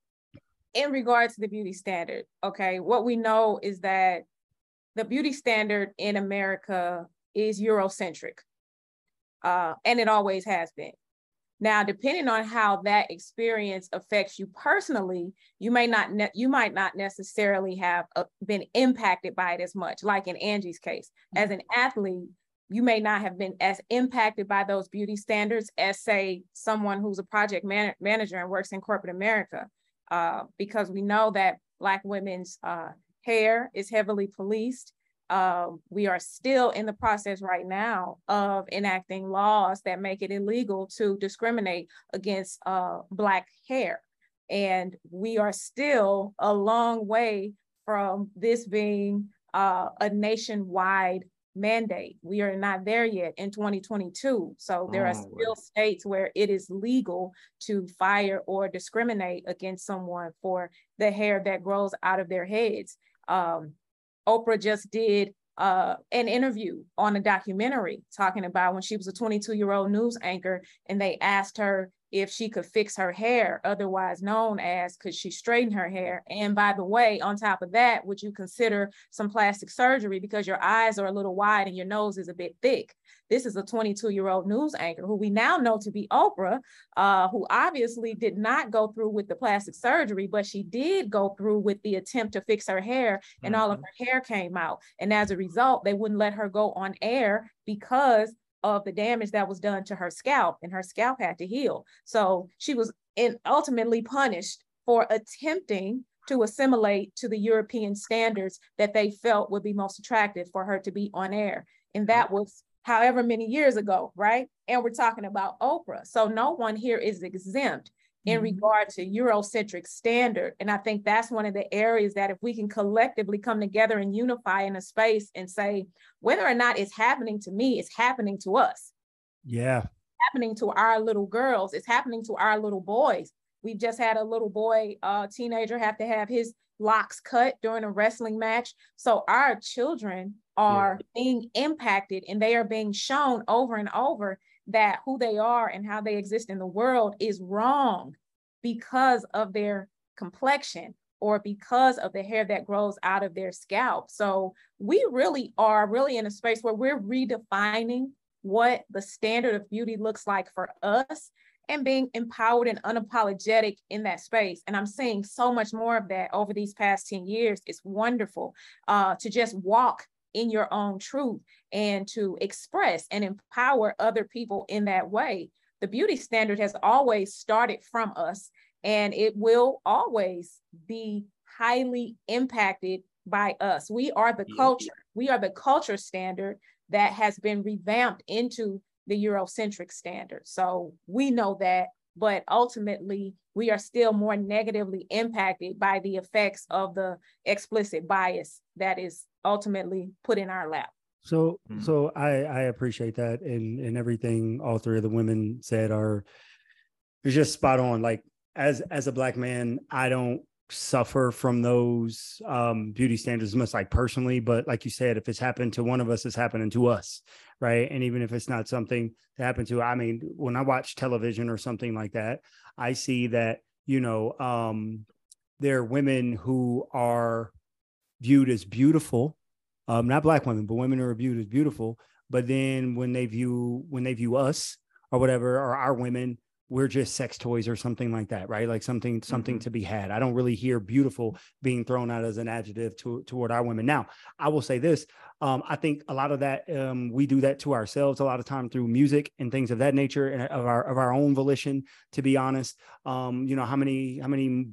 in regard to the beauty standard, okay, what we know is that the beauty standard in America is Eurocentric, uh, and it always has been. Now, depending on how that experience affects you personally, you may not ne- you might not necessarily have uh, been impacted by it as much. Like in Angie's case, as an athlete, you may not have been as impacted by those beauty standards as say someone who's a project man- manager and works in corporate America uh, because we know that Black women's uh, hair is heavily policed. Uh, we are still in the process right now of enacting laws that make it illegal to discriminate against uh, Black hair. And we are still a long way from this being uh, a nationwide mandate. We are not there yet in 2022. So there oh, are still states where it is legal to fire or discriminate against someone for the hair that grows out of their heads. Um, Oprah just did uh, an interview on a documentary talking about when she was a 22 year old news anchor and they asked her if she could fix her hair, otherwise known as could she straighten her hair? And by the way, on top of that, would you consider some plastic surgery because your eyes are a little wide and your nose is a bit thick? This is a 22 year old news anchor who we now know to be Oprah, uh, who obviously did not go through with the plastic surgery, but she did go through with the attempt to fix her hair, and mm-hmm. all of mm-hmm. her hair came out. And as a result, they wouldn't let her go on air because of the damage that was done to her scalp and her scalp had to heal. So she was in, ultimately punished for attempting to assimilate to the European standards that they felt would be most attractive for her to be on air. And that was however many years ago, right? And we're talking about Oprah. So no one here is exempt in mm-hmm. regard to Eurocentric standard. And I think that's one of the areas that if we can collectively come together and unify in a space and say, whether or not it's happening to me, it's happening to us. Yeah. happening to our little girls, it's happening to our little boys. We've just had a little boy, a uh, teenager, have to have his locks cut during a wrestling match. So our children are yeah. being impacted and they are being shown over and over that who they are and how they exist in the world is wrong because of their complexion or because of the hair that grows out of their scalp. So we really are really in a space where we're redefining what the standard of beauty looks like for us and being empowered and unapologetic in that space. And I'm seeing so much more of that over these past 10 years. It's wonderful uh, to just walk in your own truth and to express and empower other people in that way. The beauty standard has always started from us and it will always be highly impacted by us. We are the culture. We are the culture standard that has been revamped into the Eurocentric standard. So we know that, but ultimately we are still more negatively impacted by the effects of the explicit bias that is ultimately put in our lap. So, mm-hmm. so I I appreciate that, and and everything all three of the women said are is just spot on. Like as as a black man, I don't suffer from those um beauty standards as much like personally but like you said if it's happened to one of us it's happening to us right and even if it's not something that happened to i mean when i watch television or something like that i see that you know um there are women who are viewed as beautiful um, not black women, but women who are viewed as beautiful. But then when they view when they view us or whatever, or our women, we're just sex toys or something like that, right? Like something something mm-hmm. to be had. I don't really hear beautiful being thrown out as an adjective to, toward our women. Now, I will say this: um, I think a lot of that um, we do that to ourselves a lot of time through music and things of that nature, and of our of our own volition. To be honest, um, you know how many how many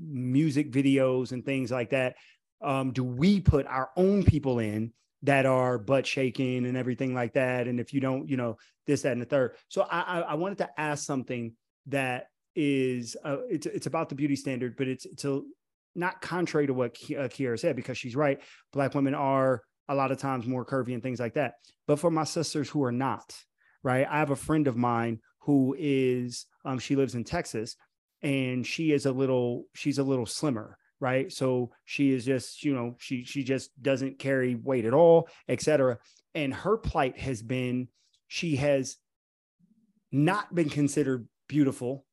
music videos and things like that um, do we put our own people in that are butt shaking and everything like that. And if you don't, you know, this, that, and the third. So I, I wanted to ask something that is uh, it's it's about the beauty standard, but it's it's a, not contrary to what uh, Kiara said because she's right. Black women are a lot of times more curvy and things like that. But for my sisters who are not, right? I have a friend of mine who is um, she lives in Texas and she is a little she's a little slimmer right? So she is just you know she she just doesn't carry weight at all etc and her plight has been she has not been considered beautiful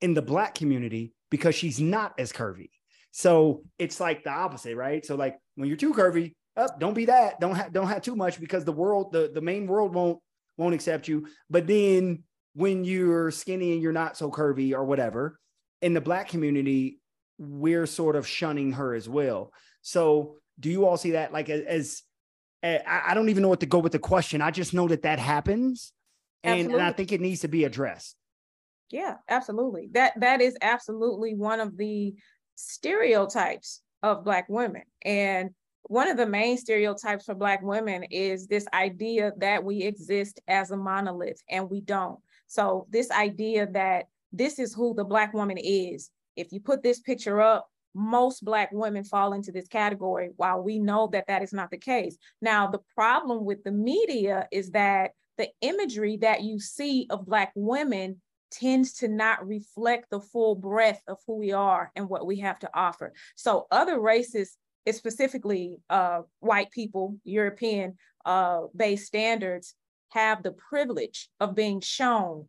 in the black community because she's not as curvy. So it's like the opposite right? So like when you're too curvy up oh, don't be that. Don't have don't have too much because the world the, the main world won't won't accept you. But then when you're skinny and you're not so curvy or whatever in the black community we're sort of shunning her as well. So do you all see that like as, as I don't even know what to go with the question. I just know that that happens, and, and, I think it needs to be addressed. Yeah, absolutely. That that is absolutely one of the stereotypes of Black women, and one of the main stereotypes for Black women is this idea that we exist as a monolith, and we don't. So this idea that this is who the Black woman is, if you put this picture up, most Black women fall into this category, while we know that that is not the case. Now, the problem with the media is that the imagery that you see of Black women tends to not reflect the full breadth of who we are and what we have to offer. So, other races, specifically uh, white people, European uh, based standards, have the privilege of being shown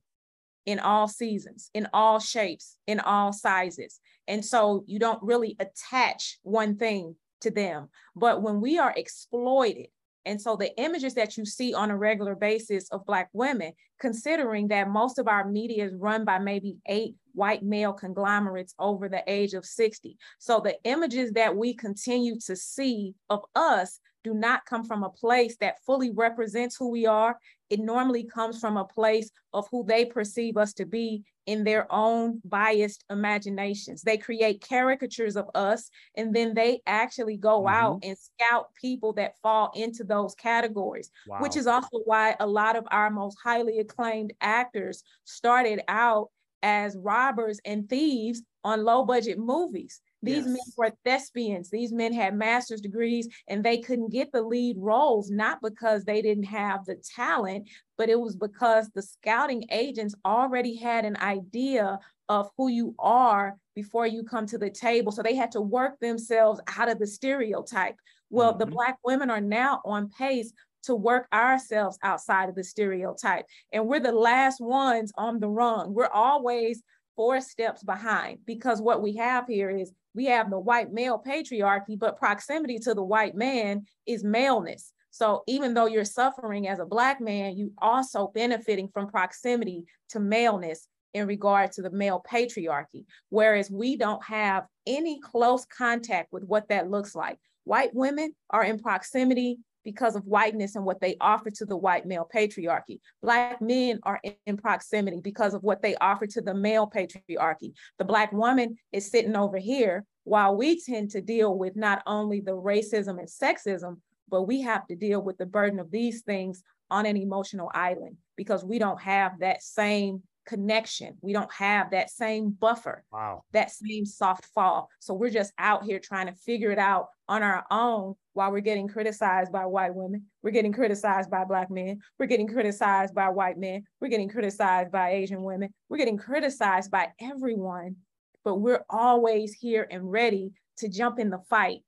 in all seasons, in all shapes, in all sizes. And so you don't really attach one thing to them. But when we are exploited, and so the images that you see on a regular basis of Black women, considering that most of our media is run by maybe eight white male conglomerates over the age of 60. So the images that we continue to see of us do not come from a place that fully represents who we are. It normally comes from a place of who they perceive us to be in their own biased imaginations. They create caricatures of us, and then they actually go mm-hmm. out and scout people that fall into those categories, wow. which is also why a lot of our most highly acclaimed actors started out as robbers and thieves on low budget movies these yes. men were thespians. These men had master's degrees and they couldn't get the lead roles, not because they didn't have the talent, but it was because the scouting agents already had an idea of who you are before you come to the table. So they had to work themselves out of the stereotype. Well, mm-hmm. the Black women are now on pace to work ourselves outside of the stereotype. And we're the last ones on the rung. We're always four steps behind because what we have here is we have the white male patriarchy, but proximity to the white man is maleness. So even though you're suffering as a Black man, you also benefiting from proximity to maleness in regard to the male patriarchy, whereas we don't have any close contact with what that looks like. White women are in proximity because of whiteness and what they offer to the white male patriarchy. Black men are in, proximity because of what they offer to the male patriarchy. The Black woman is sitting over here while we tend to deal with not only the racism and sexism, but we have to deal with the burden of these things on an emotional island because we don't have that same connection. We don't have that same buffer, wow. that same soft fall. So we're just out here trying to figure it out on our own while we're getting criticized by white women. We're getting criticized by Black men. We're getting criticized by white men. We're getting criticized by Asian women. We're getting criticized by everyone, but we're always here and ready to jump in the fight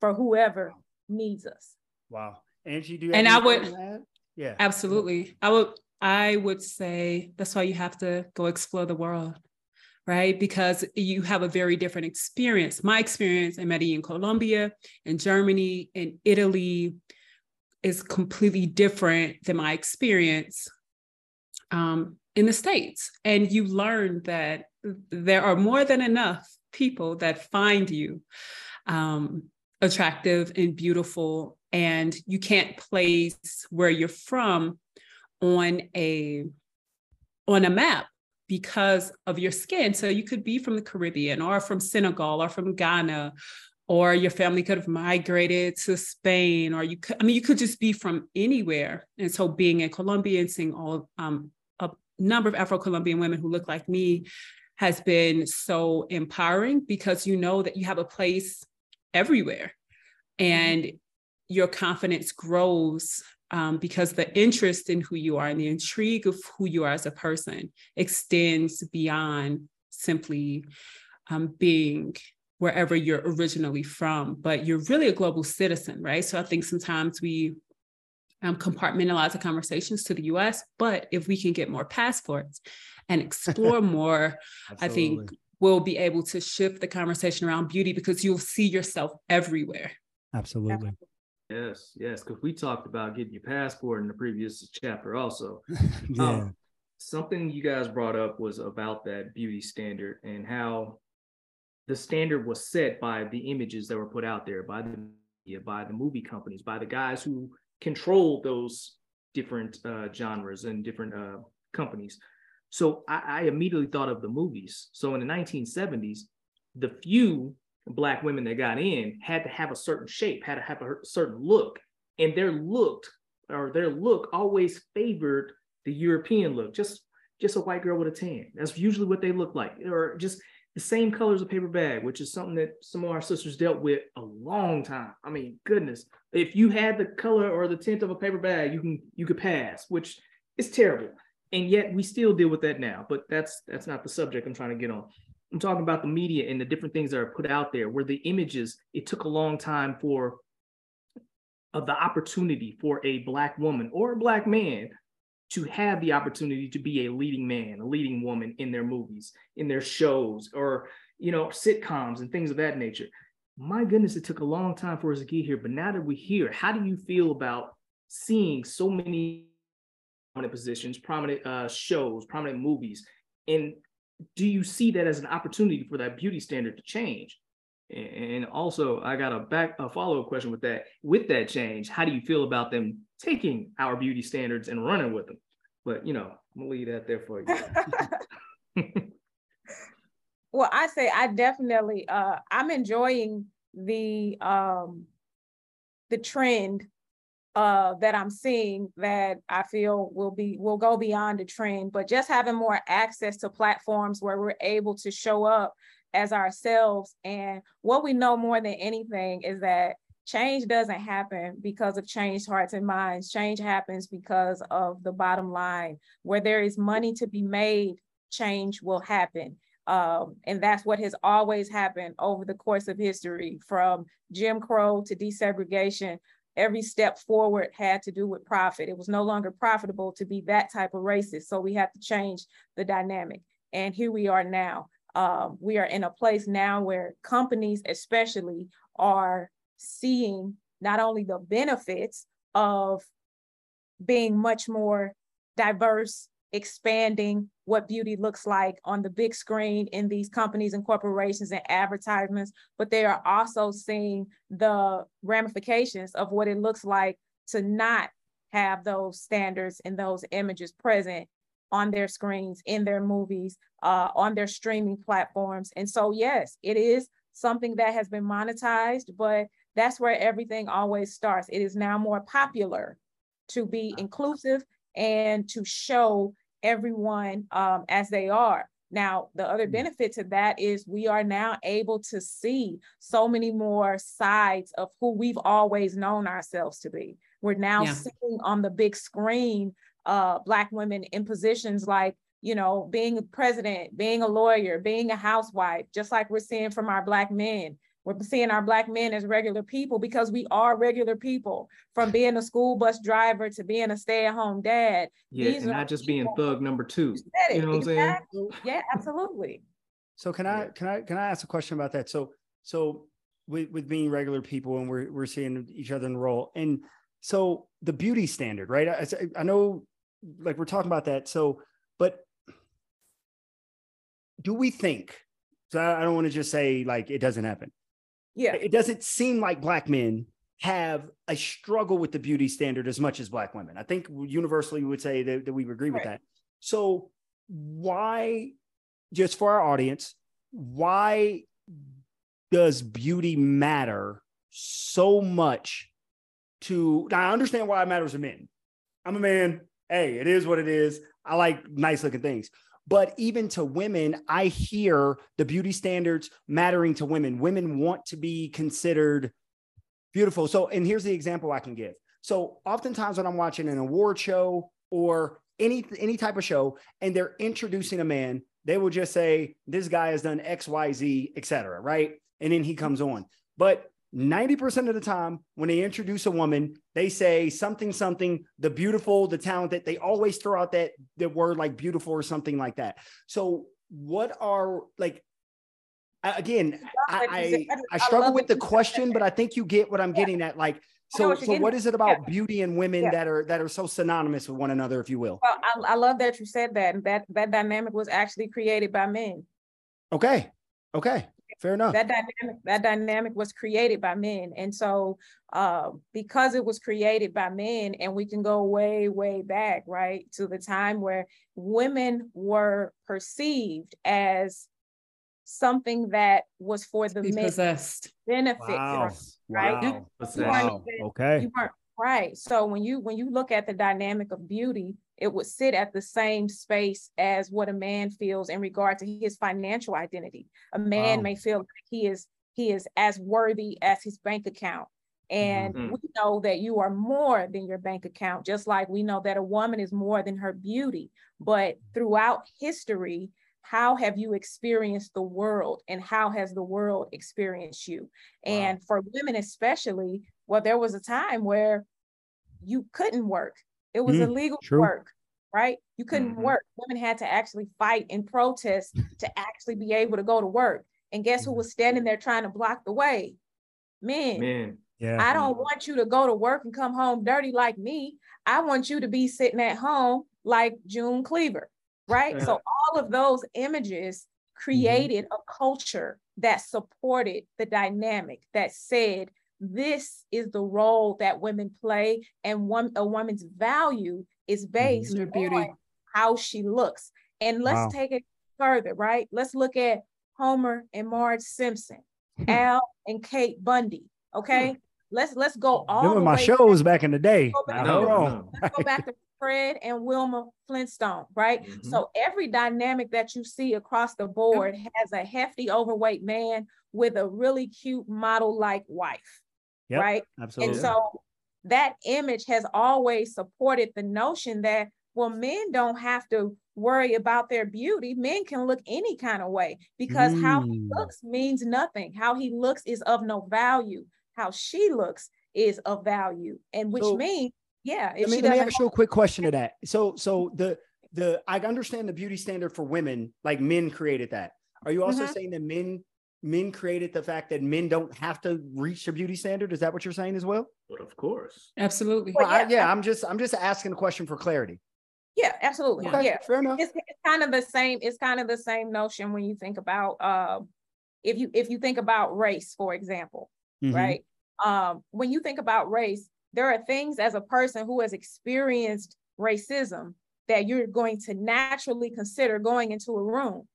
for whoever needs us. Wow. Angie, do you and I would, yeah, absolutely. I would I would say that's why you have to go explore the world, right? Because you have a very different experience. My experience in Medellin, Colombia, in Germany, in Italy is completely different than my experience um, in the States. And you learn that there are more than enough people that find you um, attractive and beautiful. And you can't place where you're from on a on a map because of your skin. So you could be from the Caribbean or from Senegal or from Ghana, or your family could have migrated to Spain, or you could, I mean, you could just be from anywhere. And so being in Colombia and seeing all um, a number of Afro-Colombian women who look like me has been so empowering because you know that you have a place everywhere and your confidence grows um, because the interest in who you are and the intrigue of who you are as a person extends beyond simply um, being wherever you're originally from, but you're really a global citizen, right? So I think sometimes we um, compartmentalize the conversations to the US, but if we can get more passports and explore (laughs) more, I think we'll be able to shift the conversation around beauty because you'll see yourself everywhere. Absolutely. Yes, yes, because we talked about getting your passport in the previous chapter also. (laughs) yeah. Um, something you guys brought up was about that beauty standard and how the standard was set by the images that were put out there by the media, by the movie companies, by the guys who control those different uh, genres and different uh, companies. So I, I immediately thought of the movies. So in the 1970s, the few black women that got in had to have a certain shape, had to have a certain look, and their look or their look always favored the European look. Just just a white girl with a tan. That's usually what they look like, or just the same color as a paper bag, which is something that some of our sisters dealt with a long time. I mean, goodness, if you had the color or the tint of a paper bag, you can you could pass, which is terrible. And yet we still deal with that now. But that's that's not the subject I'm trying to get on. I'm talking about the media and the different things that are put out there where the images, it took a long time for of the opportunity for a black woman or a black man to have the opportunity to be a leading man, a leading woman in their movies, in their shows, or you know, sitcoms and things of that nature. My goodness, it took a long time for us to get here, but now that we're here, how do you feel about seeing so many prominent positions, prominent uh, shows, prominent movies, and do you see that as an opportunity for that beauty standard to change? And also, I got a back a follow up question with that. With that change, how do you feel about them taking our beauty standards and running with them? But you know, I'm gonna leave that there for you. (laughs) well, I say I definitely uh, I'm enjoying the um, the trend uh, that I'm seeing that I feel will be will go beyond the trend, but just having more access to platforms where we're able to show up as ourselves. And what we know more than anything is that change doesn't happen because of changed hearts and minds. Change happens because of the bottom line. Where there is money to be made, change will happen. Um, and that's what has always happened over the course of history from Jim Crow to desegregation every step forward had to do with profit. It was no longer profitable to be that type of racist. So we have to change the dynamic. And here we are now. Um, we are in a place now where companies, especially, are seeing not only the benefits of being much more diverse expanding what beauty looks like on the big screen in these companies and corporations and advertisements, but they are also seeing the ramifications of what it looks like to not have those standards and those images present on their screens, in their movies, uh, on their streaming platforms. And so, yes, it is something that has been monetized, but that's where everything always starts. It is now more popular to be inclusive and to show everyone um, as they are. Now, the other mm. benefit to that is we are now able to see so many more sides of who we've always known ourselves to be. We're now yeah. seeing on the big screen uh, Black women in positions like, you know, being a president, being a lawyer, being a housewife, just like we're seeing from our Black men. We're seeing our Black men as regular people because we are regular people from being a school bus driver to being a stay at home dad. Yeah, These and not just being thug number two. You, know what exactly. I'm saying? Yeah, absolutely. So can I can I can I ask a question about that? So so with, with being regular people and we're we're seeing each other in the role and so the beauty standard, right? I, I know like we're talking about that. So but do we think? So I don't want to just say like it doesn't happen. Yeah. It doesn't seem like black men have a struggle with the beauty standard as much as black women. I think universally we would say that, that we would agree with that. So why, just for our audience, why does beauty matter so much to now I understand why it matters to men. I'm a man. Hey, it is what it is. I like nice looking things. But even to women, I hear the beauty standards mattering to women. Women want to be considered beautiful. So, and here's the example I can give. So, oftentimes when I'm watching an award show or any any type of show, and they're introducing a man, they will just say, "This guy has done X, Y, Z, etc." Right, and then he comes on. But 90% of the time, when they introduce a woman, they say something, something, the beautiful, the talented. They always throw out that the word like beautiful or something like that. So, what are like again? I that you said- I, I I struggle love with the question, but I think you get what I'm getting at. Like, so, what so what at. is it about Yeah. beauty and women Yeah. that are that are so synonymous with one another, if you will? Well, I, I love that you said that. And that that dynamic was actually created by men. Okay, okay, fair enough. That dynamic, that dynamic was created by men. And so uh, because it was created by men, and we can go way, way back, right, to the time where women were perceived as something that was for the Be men possessed. benefit Wow, right? wow, What's You wow. Okay, you weren't right. So when you when you look at the dynamic of beauty, it would sit at the same space as what a man feels in regard to his financial identity. A man Wow. may feel like he is he is as worthy as his bank account. And Mhm. we know that you are more than your bank account, just like we know that a woman is more than her beauty. But throughout history, how have you experienced the world and how has the world experienced you? And for women, especially, well, there was a time where you couldn't work. It was Mm, illegal true. work, right? You couldn't Mhm. work. Women had to actually fight and protest (laughs) to actually be able to go to work. And guess who Mhm. was standing there trying to block the way? Men. Man, yeah, I don't want you to go to work and come home dirty like me. I want you to be sitting at home like June Cleaver, right? so (laughs) all of those images created a culture that supported the dynamic that said this is the role that women play and one a woman's value is mm-hmm. based Their beauty. on how she looks. And let's Wow. take it further, right? Let's look at Homer and Marge Simpson, hmm. Al and Kate Bundy. Okay, hmm. let's let's go all Them the my way shows back in the day. Go back hold no, on. no. Let's go back to (laughs) Fred and Wilma Flintstone, right? Mhm. So every dynamic that you see across the board has a hefty, overweight man with a really cute model-like wife, Yep, right? Absolutely. And so that image has always supported the notion that, well, men don't have to worry about their beauty. Men can look any kind of way because how he Mm. looks means nothing. How he looks is of no value. How she looks is of value. And which So- means, yeah, if let me, she let me ask you a quick question to that. So, so the the I understand the beauty standard for women, like men created that. Are you also Mhm. saying that men men created the fact that men don't have to reach a beauty standard? Is that what you're saying as well? but of course. Absolutely. Well, Well, I- yeah, yeah, I'm just I'm just asking a question for clarity. Yeah, absolutely. Okay, Yeah. fair enough. It's, it's kind of the same, it's kind of the same notion when you think about um if you if you think about race, for example, Mhm. right? Um, when you think about race, there are things as a person who has experienced racism that you're going to naturally consider going into a room,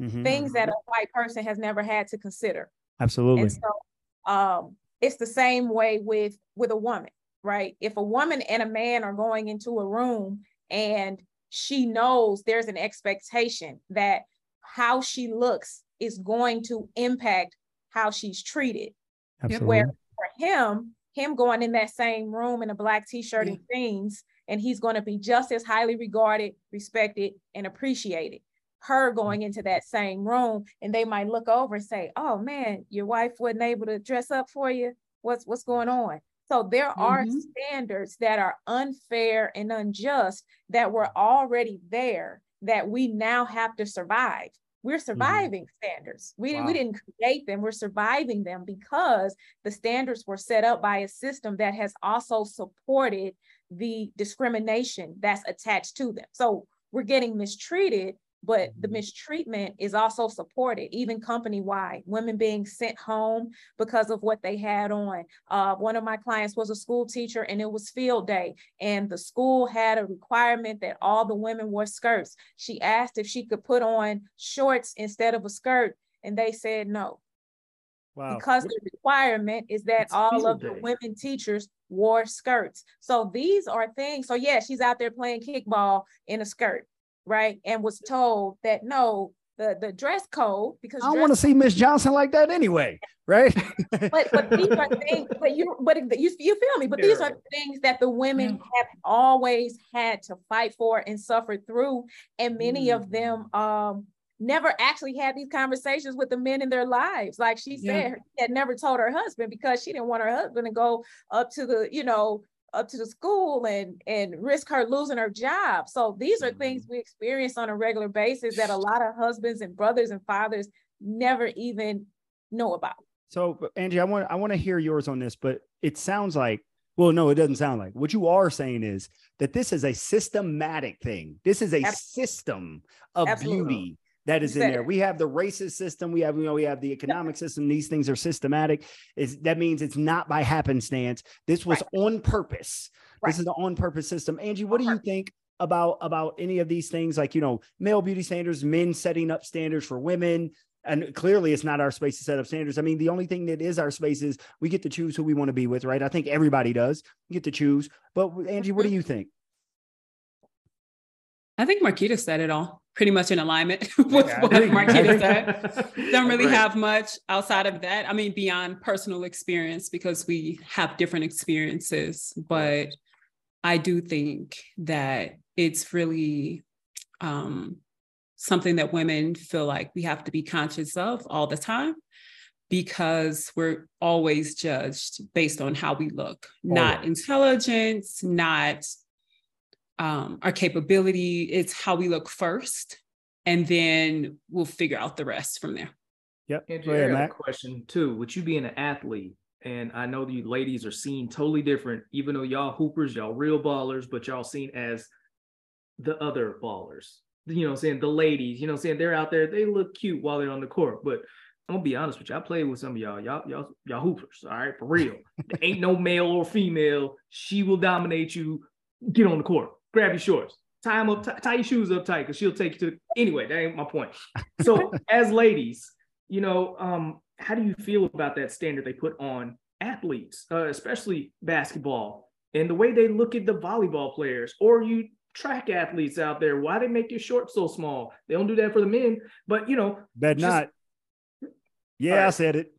Mhm. things that a white person has never had to consider. Absolutely. And so um, it's the same way with with a woman, right? If a woman and a man are going into a room and she knows there's an expectation that how she looks is going to impact how she's treated. Absolutely. Where for him, him going in that same room in a black t-shirt and jeans, and he's going to be just as highly regarded, respected, and appreciated. Her mm-hmm. going into that same room, and they might look over and say, "Oh man, your wife wasn't able to dress up for you. What's what's going on?" So there are Mhm. standards that are unfair and unjust that were mm-hmm. already there that we now have to survive. We're mm-hmm. surviving standards. We, Wow. we didn't create them. We're surviving them because the standards were set up by a system that has also supported the discrimination that's attached to them. So we're getting mistreated, but the mistreatment is also supported, even company wide. Women being sent home because of what they had on. Uh, one of my clients was a school teacher, and it was field day, and the school had a requirement that all the women wore skirts. She asked if she could put on shorts instead of a skirt, and they said no. Wow. Because the requirement is that it's all of day. the women teachers wore skirts. So these are things. So yeah, she's out there playing kickball in a skirt right? And was told that no, the the dress code because I don't want to see Miss Johnson like that anyway, right? (laughs) but but these are things, but you but you you feel me? But these are things that the women have always had to fight for and suffer through, and many mm. of them um never actually had these conversations with the men in their lives. Like she said, yeah. she had never told her husband because she didn't want her husband to go up to the, you know, up to the school and and risk her losing her job. So these are things mm-hmm. we experience on a regular basis that a lot of husbands and brothers and fathers never even know about. So Angie, I want I want to hear yours on this, but it sounds like well, no, it doesn't sound like what you are saying is that this is a systematic thing. This is a Absolutely. system of Absolutely. beauty that is in there. We have the racist system. We have, you know, we have the economic system. These things are systematic. Is that means it's not by happenstance. This was right. on purpose. Right. This is an on purpose system. Angie, what do you think about about any of these things? Like, you know, male beauty standards, men setting up standards for women. And clearly, it's not our space to set up standards. I mean, the only thing that is our space is we get to choose who we want to be with, right? I think everybody does. We get to choose. But Angie, what do you think? I think Marquita said it all pretty much in alignment (laughs) with yeah, what Marquita said. (laughs) Don't really right. have much outside of that. I mean, beyond personal experience, because we have different experiences, but I do think that it's really um, something that women feel like we have to be conscious of all the time because we're always judged based on how we look, not intelligence, not um, our capability. It's how we look first, and then we'll figure out the rest from there. Yep. Andrew, ahead, I have a question too. Would you being an athlete, and I know you ladies are seen totally different, even though y'all hoopers, y'all real ballers, but y'all seen as the other ballers. You know I'm saying? The ladies, you know I'm saying? They're out there, they look cute while they're on the court. But I'm gonna be honest with you. I played with some of y'all. Y'all, y'all, y'all hoopers. All right, for real. there ain't no male or female. She will dominate you. Get on the court grab your shorts, tie them up, t- tie your shoes up tight, because she'll take you to. Anyway, that ain't my point. So, (laughs) as ladies, you know, um, how do you feel about that standard they put on athletes, uh, especially basketball, and the way they look at the volleyball players, or you track athletes out there? Why they make your shorts so small? They don't do that for the men, but you know, bet just, not. Yeah, right. I said it.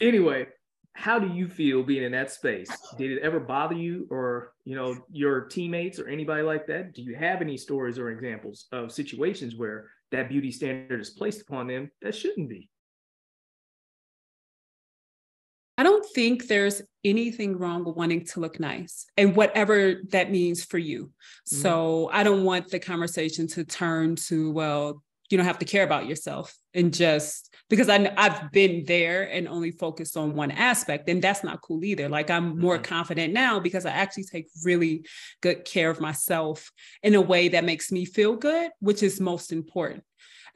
Anyway, how do you feel being in that space? Did it ever bother you or, you know, your teammates or anybody like that? Do you have any stories or examples of situations where that beauty standard is placed upon them that shouldn't be? I don't think there's anything wrong with wanting to look nice and whatever that means for you. Mm-hmm. So I don't want the conversation to turn to, well, you don't have to care about yourself and just because I, I've been there and only focused on one aspect, and that's not cool either. Like I'm more mm-hmm. confident now because I actually take really good care of myself in a way that makes me feel good, which is most important.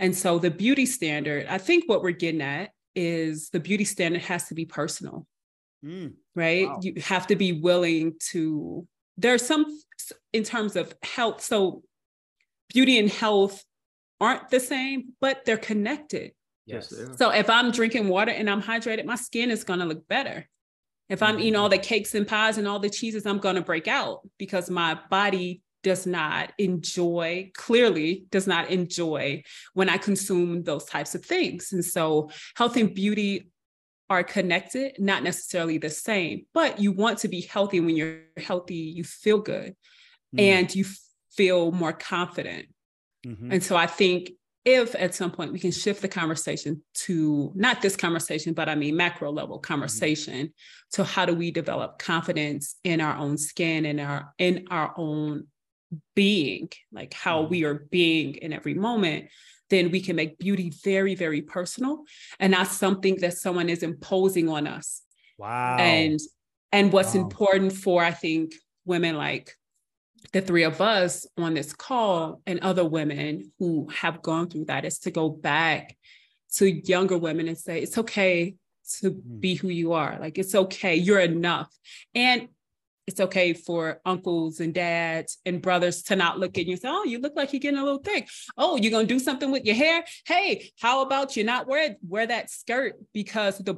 And so the beauty standard, I think what we're getting at is the beauty standard has to be personal, mm. right? Wow. You have to be willing to, there's some in terms of health. So beauty and health aren't the same, but they're connected. Yes. So if I'm drinking water and I'm hydrated, my skin is going to look better. If I'm eating all mm-hmm. the cakes and pies and all the cheeses, I'm going to break out because my body does not enjoy, clearly does not enjoy when I consume those types of things. And so health and beauty are connected, not necessarily the same, but you want to be healthy. When you're healthy, you feel good mm. and you feel more confident. Mm-hmm. And so I think if at some point we can shift the conversation to not this conversation, but I mean macro level mm-hmm. conversation mm-hmm. to how do we develop confidence in our own skin and our in our own being, like how mm-hmm. we are being in every moment, then we can make beauty very, very personal and not something that someone is imposing on us. Wow. And and what's wow. important for I think women like the three of us on this call and other women who have gone through that is to go back to younger women and say, it's okay to mm. be who you are. Like, it's okay, you're enough. And it's okay for uncles and dads and brothers to not look at you and say, Oh, you look like you're getting a little thick. Oh, you're gonna do something with your hair. Hey, how about you not wear wear that skirt? Because the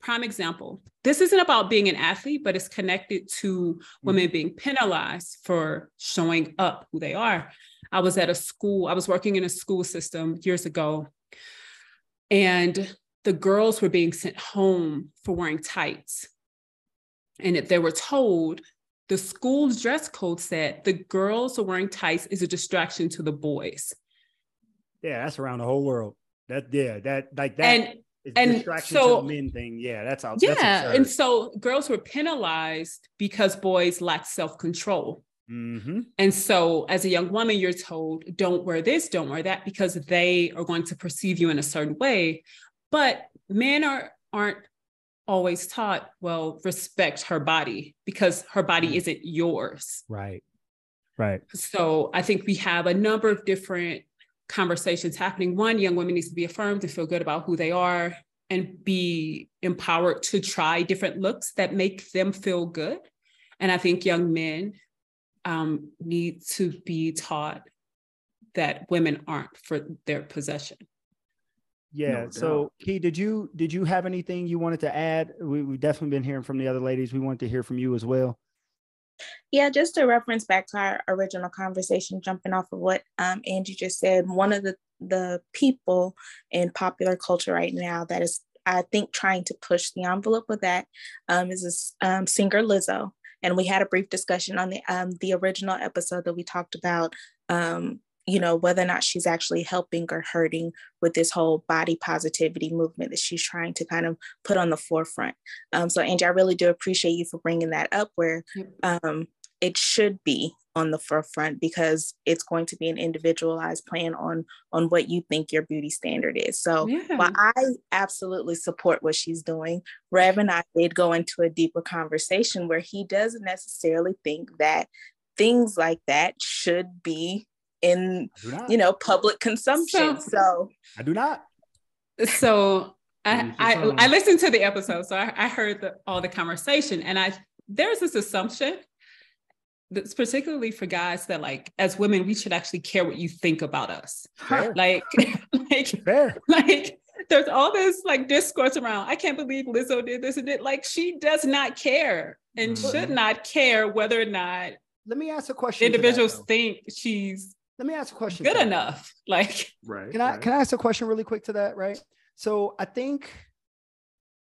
prime example, this isn't about being an athlete, but it's connected to mm-hmm. women being penalized for showing up who they are. I was at a school, I was working in a school system years ago, and the girls were being sent home for wearing tights and if they were told the school's dress code said the girls are wearing tights is a distraction to the boys. Yeah, that's around the whole world. That yeah, that like that and and distraction so, the men thing. Yeah, that's all. Yeah, that's and so girls were penalized because boys lacked self control. Mm-hmm. And so, as a young woman, you're told, don't wear this, don't wear that, because they are going to perceive you in a certain way. But men are aren't always taught, well, respect her body because her body mm. isn't yours. Right. Right. So I think we have a number of different conversations happening. One, young women needs to be affirmed to feel good about who they are and be empowered to try different looks that make them feel good. And I think young men um, need to be taught that women aren't for their possession. Yeah. No so, Key, did you did you have anything you wanted to add? We, we've definitely been hearing from the other ladies. We wanted to hear from you as well. Yeah, just to reference back to our original conversation, jumping off of what um, Angie just said, one of the the people in popular culture right now that is, I think, trying to push the envelope with that um, is this um, singer Lizzo. And we had a brief discussion on the um, the original episode that we talked about um, you know, whether or not she's actually helping or hurting with this whole body positivity movement that she's trying to kind of put on the forefront. Um, so, Angie, I really do appreciate you for bringing that up where um, it should be on the forefront because it's going to be an individualized plan on on what you think your beauty standard is. So yeah. while I absolutely support what she's doing, Rev and I did go into a deeper conversation where he doesn't necessarily think that things like that should be in you know public consumption. So, so I do not. So I, I, I listened to the episode, so I, I heard the, all the conversation, and I there's this assumption that's particularly for guys that like as women we should actually care what you think about us. Fair. (laughs) Like, (laughs) like, Fair. like there's all this like discourse around. I can't believe Lizzo did this and did like she does not care and mm-hmm. should not care whether or not. Let me ask a question. Individuals that, think she's let me ask a question. Good enough. (laughs) Like, right. Can I right. can I ask a question really quick to that? Right. So I think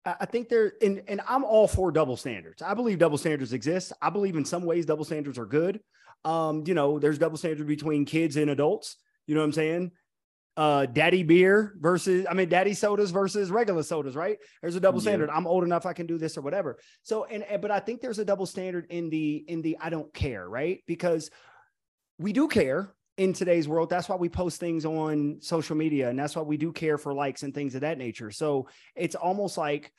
I think there and and I'm all for double standards. I believe double standards exist. I believe in some ways double standards are good. Um, you know, there's double standards between kids and adults. You know what I'm saying? Uh, daddy beer versus I mean daddy sodas versus regular sodas, right? There's a double yeah. standard. I'm old enough I can do this or whatever. So and but I think there's a double standard in the in the I don't care, right? Because we do care in today's world that's why we post things on social media and that's why we do care for likes and things of that nature. So it's almost like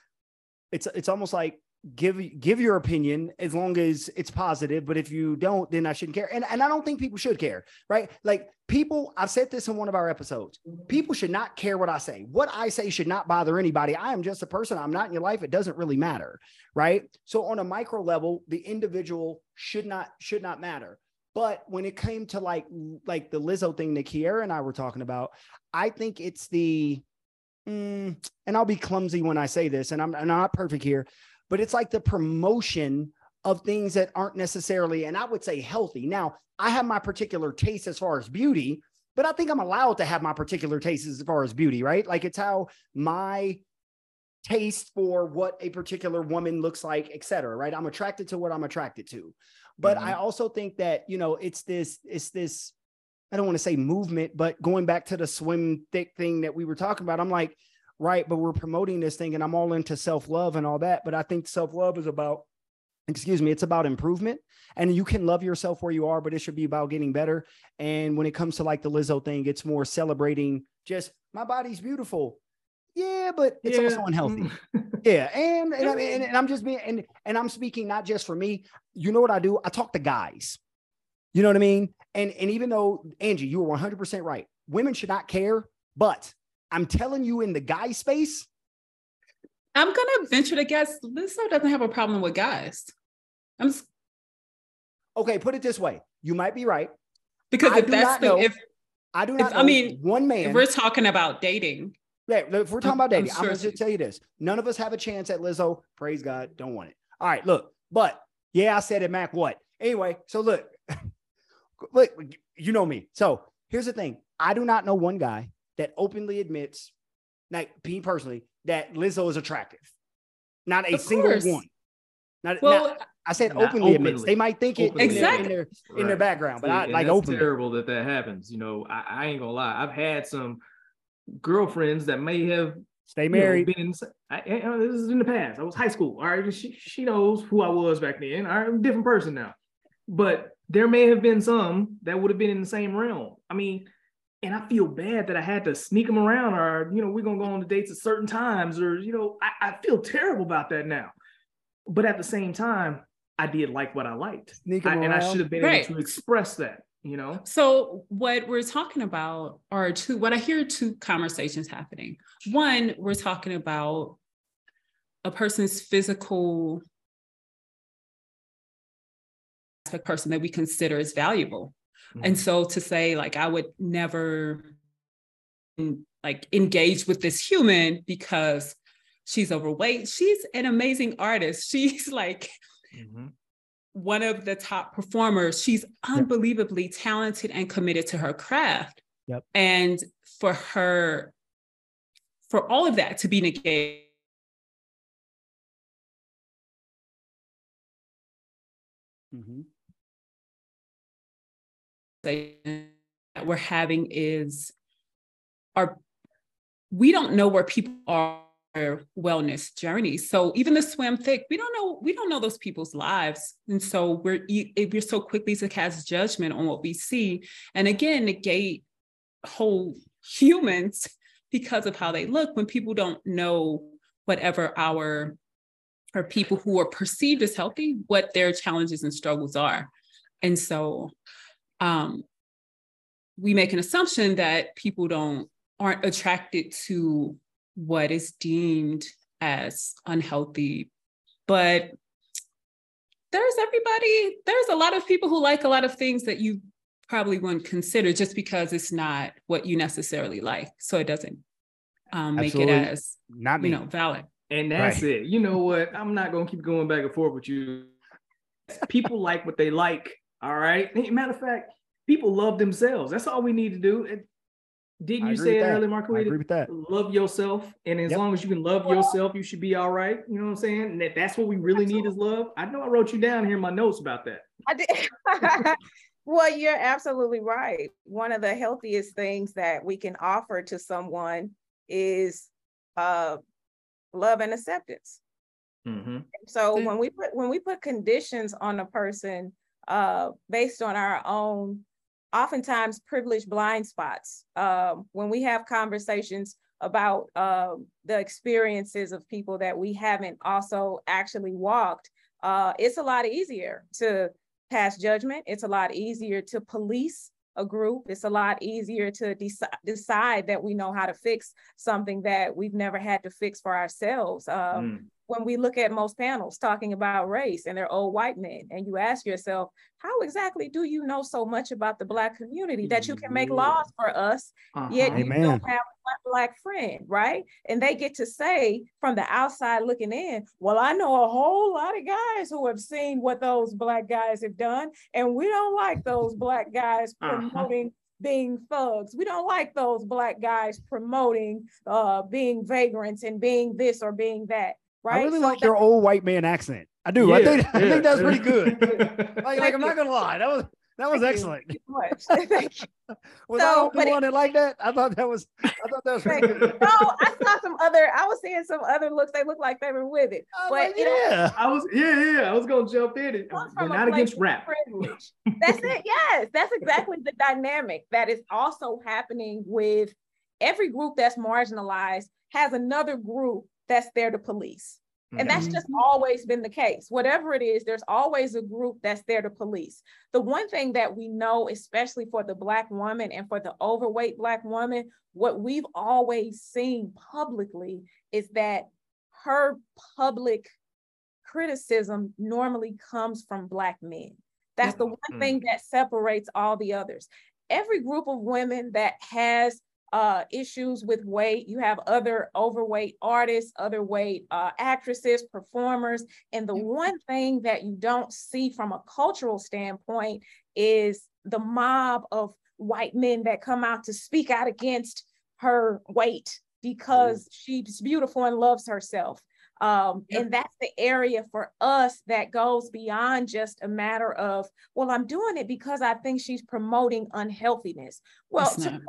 it's it's almost like give give your opinion as long as it's positive but if you don't then i shouldn't care. And, and i don't think people should care right? Like people i've said this in one of our episodes people should not care what i say. What i say should not bother anybody. I am just a person. I'm not in your life. It doesn't really matter right? So on a micro level the individual should not should not matter but when it came to like like the Lizzo thing that Kiera and I were talking about, I think it's the mm, and I'll be clumsy when I say this, and I'm, I'm not perfect here, but it's like the promotion of things that aren't necessarily, and I would say healthy. Now, I have my particular taste as far as beauty, but I think I'm allowed to have my particular taste as far as beauty, right? Like it's how my taste for what a particular woman looks like, etc. Right? I'm attracted to what I'm attracted to. But mm-hmm. I also think that, you know, it's this, it's this, I don't want to say movement, but going back to the swim thick thing that we were talking about, I'm like, right, but we're promoting this thing and I'm all into self-love and all that. But I think self-love is about, excuse me, it's about improvement. And you can love yourself where you are, but it should be about getting better. And when it comes to like the Lizzo thing, it's more celebrating just my body's beautiful Yeah, but it's Yeah. also unhealthy. Mm. (laughs) Yeah, and and, I mean, and I'm just being and and I'm speaking not just for me. You know what I do? I talk to guys. You know what I mean? And and even though Angie, you were 100 percent right. Women should not care, but I'm telling you, in the guy space, I'm gonna venture to guess Lizzo doesn't have a problem with guys. I'm just, okay, put it this way: you might be right. because I if that's the know. if, I do If- not. I mean, one man. if we're talking about dating, Yeah, if we're talking I'm- about I'm I'm, gonna tell you this: none of us have a chance at Lizzo. Praise God, don't want it. All right, look, but yeah, I said it, maK. What? Anyway, so look, (laughs) look, you know me. So here's the thing: I do not know one guy that openly admits, like me personally, that Lizzo is attractive. Not a Of single course. one. Not, well, not- I said Not openly, admits. They might think it in, their, in Exactly. their in their background, but See, I like that's openly. terrible that that happens. You know, I, I ain't gonna lie. I've had some girlfriends that may have Stay you know, married. been in, I, I- I- this is in the past. I was high school. All right, she she knows who I was back then. All right, I'm a different person now. But there may have been some that would have been in the same realm. I mean, and I feel bad that I had to sneak them around, or you know, we're gonna go on the dates at certain times, or you know, I, I feel terrible about that now. But at the same time, I did like what I liked, Sneak I- 'em and I should have been Right. able to express that. You know, So what we're talking about are two what I hear two conversations happening. One, we're talking about a person's physical a person that we consider as valuable. And so to say like I would never mm, like engage with this human because she's overweight. She's an amazing artist. (laughs) She's like Mhm. One of the top performers. She's unbelievably talented and committed to her craft. Yep. And for her, for all of that to be negated, Mhm. that we're having is our we don't know where people are wellness journey. So even the swim thick we don't know we don't know those people's lives. And so we're we're so quickly to cast judgment on what we see. And again negate whole humans (laughs) because of how they look when people don't know whatever our or people who are perceived as healthy what their challenges and struggles are. And so um, we make an assumption that people don't aren't attracted to what is deemed as unhealthy but there's everybody there's a lot of people who like a lot of things that you probably wouldn't consider just because it's not what you necessarily like so it doesn't um, make Absolutely. it as Not me. you know valid And that's Right. it. You know what? I'm not gonna keep going back and forth with you. People like what they like. All right. Matter of fact, people love themselves. That's all we need to do. It- didn't I you say it that. earlier, I agree with that. Love yourself, and as Yep. long as you can love yourself, you should be all right. You know what I'm saying? And if that's what we really need is love. I know I wrote you down here in my notes about that. I did. (laughs) well, you're absolutely right. One of the healthiest things that we can offer to someone is uh, love and acceptance. Mm-hmm. So Yeah. when we put when we put conditions on a person uh, based on our own, oftentimes privileged blind spots, um, when we have conversations about um, the experiences of people that we haven't also actually walked, uh, it's a lot easier to pass judgment. It's a lot easier to police a group. It's a lot easier to deci- decide that we know how to fix something that we've never had to fix for ourselves. Um, Mm. When we look at most panels talking about race and they're old white men, and you ask yourself, how exactly do you know so much about the Black community that you can make laws for us, yet Uh-huh. you Amen. don't have a Black- Black friend, right? And they get to say from the outside looking in, well, I know a whole lot of guys who have seen what those Black guys have done, and we don't like those Black guys (laughs) Uh-huh. promoting being thugs. We don't like those Black guys promoting uh, being vagrants and being this or being that. Right. I really So like your old white man accent. I do. I Yeah, think I think that's pretty good. (laughs) like, like I'm not gonna lie, that was that was Thank excellent. Thank you much. (laughs) Thank you. Was So, I the it- one that like that? I thought that was I thought that was Thank pretty good. no, I saw some other, I was seeing some other looks. They look like they were with it. I But like, you know, yeah. I was yeah, yeah. I was gonna jump in it, comes but not against rap. privilege. (laughs) That's it. Yes, that's exactly the dynamic that is also happening with every group that's marginalized has another group that's there to police. And that's just mm-hmm. always been the case. Whatever it is, there's always a group that's there to police. The one thing that we know, especially for the Black woman and for the overweight Black woman, what we've always seen publicly is that her public criticism normally comes from Black men. That's the one mm-hmm. thing that separates all the others. Every group of women that has uh, issues with weight. You have other overweight artists, other weight uh, actresses, performers. And the one thing that you don't see from a cultural standpoint is the mob of white men that come out to speak out against her weight because she's beautiful and loves herself. Um. And that's the area for us that goes beyond just a matter of, well, I'm doing it because I think she's promoting unhealthiness. Well, to promote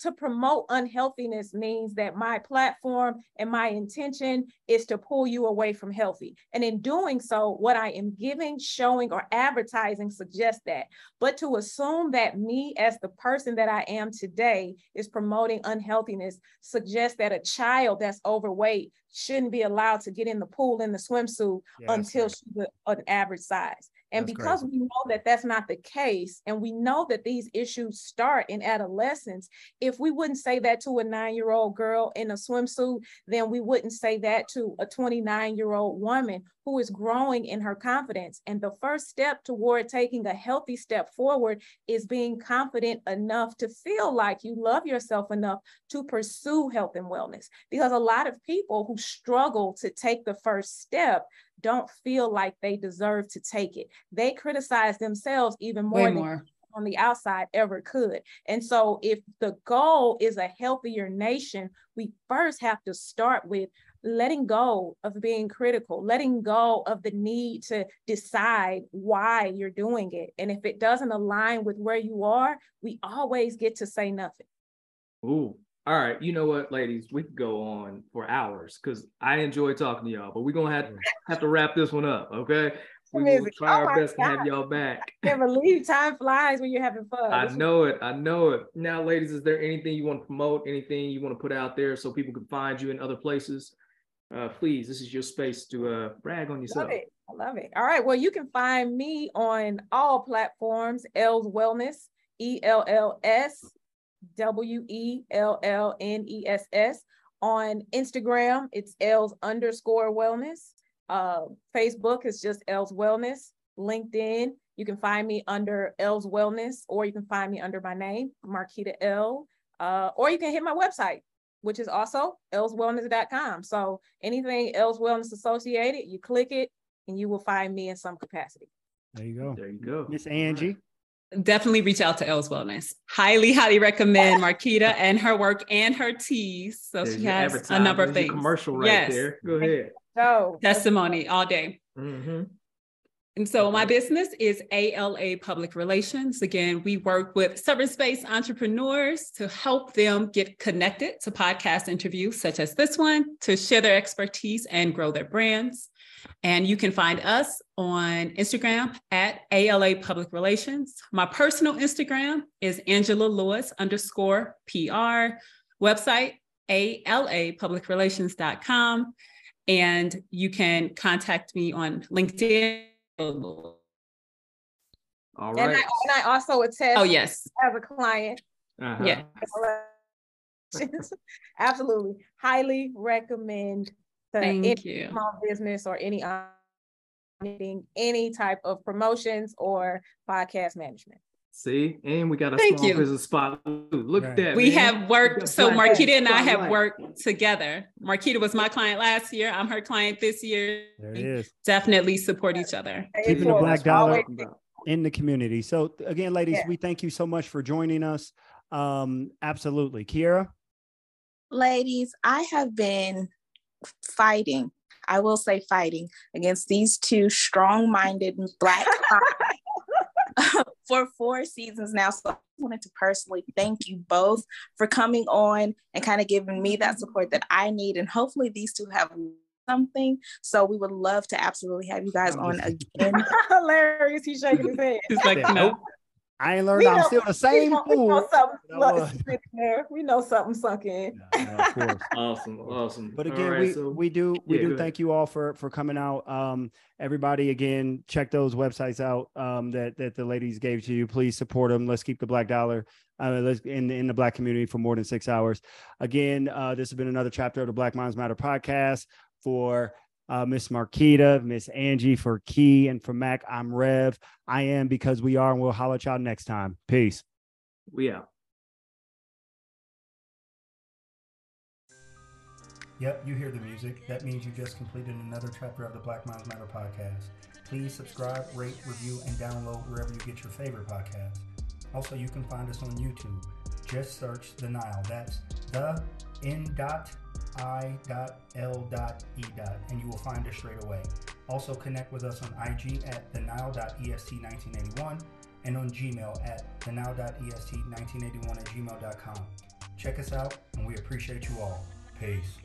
to promote unhealthiness means that my platform and my intention is to pull you away from healthy. And in doing so, what I am giving, showing, or advertising suggests that. But to assume that me as the person that I am today is promoting unhealthiness suggests that a child that's overweight shouldn't be allowed to get in the pool in the swimsuit until she's an average size. And that's because we know that that's not the case, and we know that these issues start in adolescence, if we wouldn't say that to a nine year old girl in a swimsuit, then we wouldn't say that to a 29 year old woman who is growing in her confidence. And the first step toward taking a healthy step forward is being confident enough to feel like you love yourself enough to pursue health and wellness. Because a lot of people who struggle to take the first step don't feel like they deserve to take it. They criticize themselves even more, more. on the outside ever could. And so if the goal is a healthier nation, we first have to start with letting go of being critical, letting go of the need to decide why you're doing it. And if it doesn't align with where you are, we always get to say nothing. Ooh, all right, you know what, ladies, we could go on for hours because I enjoy talking to y'all, but we're gonna have, to have to wrap this one up, okay? We will try oh our best God. to have y'all back. I can't believe time flies when you're having fun. I know it. I know it. Now, ladies, is there anything you want to promote? Anything you want to put out there so people can find you in other places? Uh, please, this is your space to uh, brag on yourself. Love it. I love it. All right. Well, you can find me on all platforms. Ells Wellness, E L L S W E L L N E S S. On Instagram, it's Ells underscore wellness. Uh, Facebook is just Ells Wellness. LinkedIn, you can find me under Ells Wellness, or you can find me under my name, Marquita Ell. Uh, or you can hit my website, which is also ellswellness.com. So anything Ells Wellness associated, you click it and you will find me in some capacity. There you go. There you go. Miss Angie definitely reach out to Ells Wellness. Highly, highly recommend (laughs) Marquita and her work and her teas. So There's she has a number of things. Commercial right yes. there. Go ahead. Oh, testimony all day. Mm-hmm. And so my business is ALA Public Relations. Again, we work with service space entrepreneurs to help them get connected to podcast interviews such as this one to share their expertise and grow their brands. And you can find us on Instagram at ALA Public Relations. My personal Instagram is Angela Lewis underscore PR. Website, alapublicrelations.com. And you can contact me on LinkedIn. All right. And I, and I also attest oh, yes. as a client. Uh-huh. Yeah. (laughs) (laughs) Absolutely. Highly recommend to Thank any you. small business or any any type of promotions or podcast management. See, and we got a Thank small you. business spot. Look right. at that. We man. have worked. So Marquita and I have worked together. Marquita was my client last year. I'm her client this year. There it is. Definitely support each other. Keeping the black dollar in the community. So again, ladies, yeah. we thank you so much for joining us. Um, absolutely. Kiera? Ladies, I have been fighting, I will say fighting against these two strong minded black (laughs) (laughs) for four seasons now. So I wanted to personally thank you both for coming on and kind of giving me that support that I need. And hopefully these two have something. So we would love to absolutely have you guys on again. (laughs) Hilarious. He's shaking his head. He's like, no. I ain't learned. I'm still (laughs) the same we know, fool. We know something there. We know something sunk in. (laughs) of course. Awesome, awesome. But again, right, we, so- we do we Yeah, do thank you all for for coming out. Um, everybody, again, check those websites out. Um, that that the ladies gave to you. Please support them. Let's keep the black dollar. Uh, let's in in the black community for more than six hours. Again, uh, this has been another chapter of the Black Minds Matter podcast for. Uh, Miss Marquita, Miss Angie for Key, and for maK, I'm Rev. I am because we are, and we'll holler at y'all next time. Peace. we out. Yep, you hear the music. That means you just completed another chapter of the Black Minds Matter podcast. Please subscribe, rate, review, and download wherever you get your favorite podcasts. Also, you can find us on YouTube. Just search the Nile. That's the N dot I dot L dot E dot, and you will find us straight away. Also, connect with us on IG at the Nile.est1981 and on Gmail at the Nile.est1981 at gmail.com. Check us out, and we appreciate you all. Peace.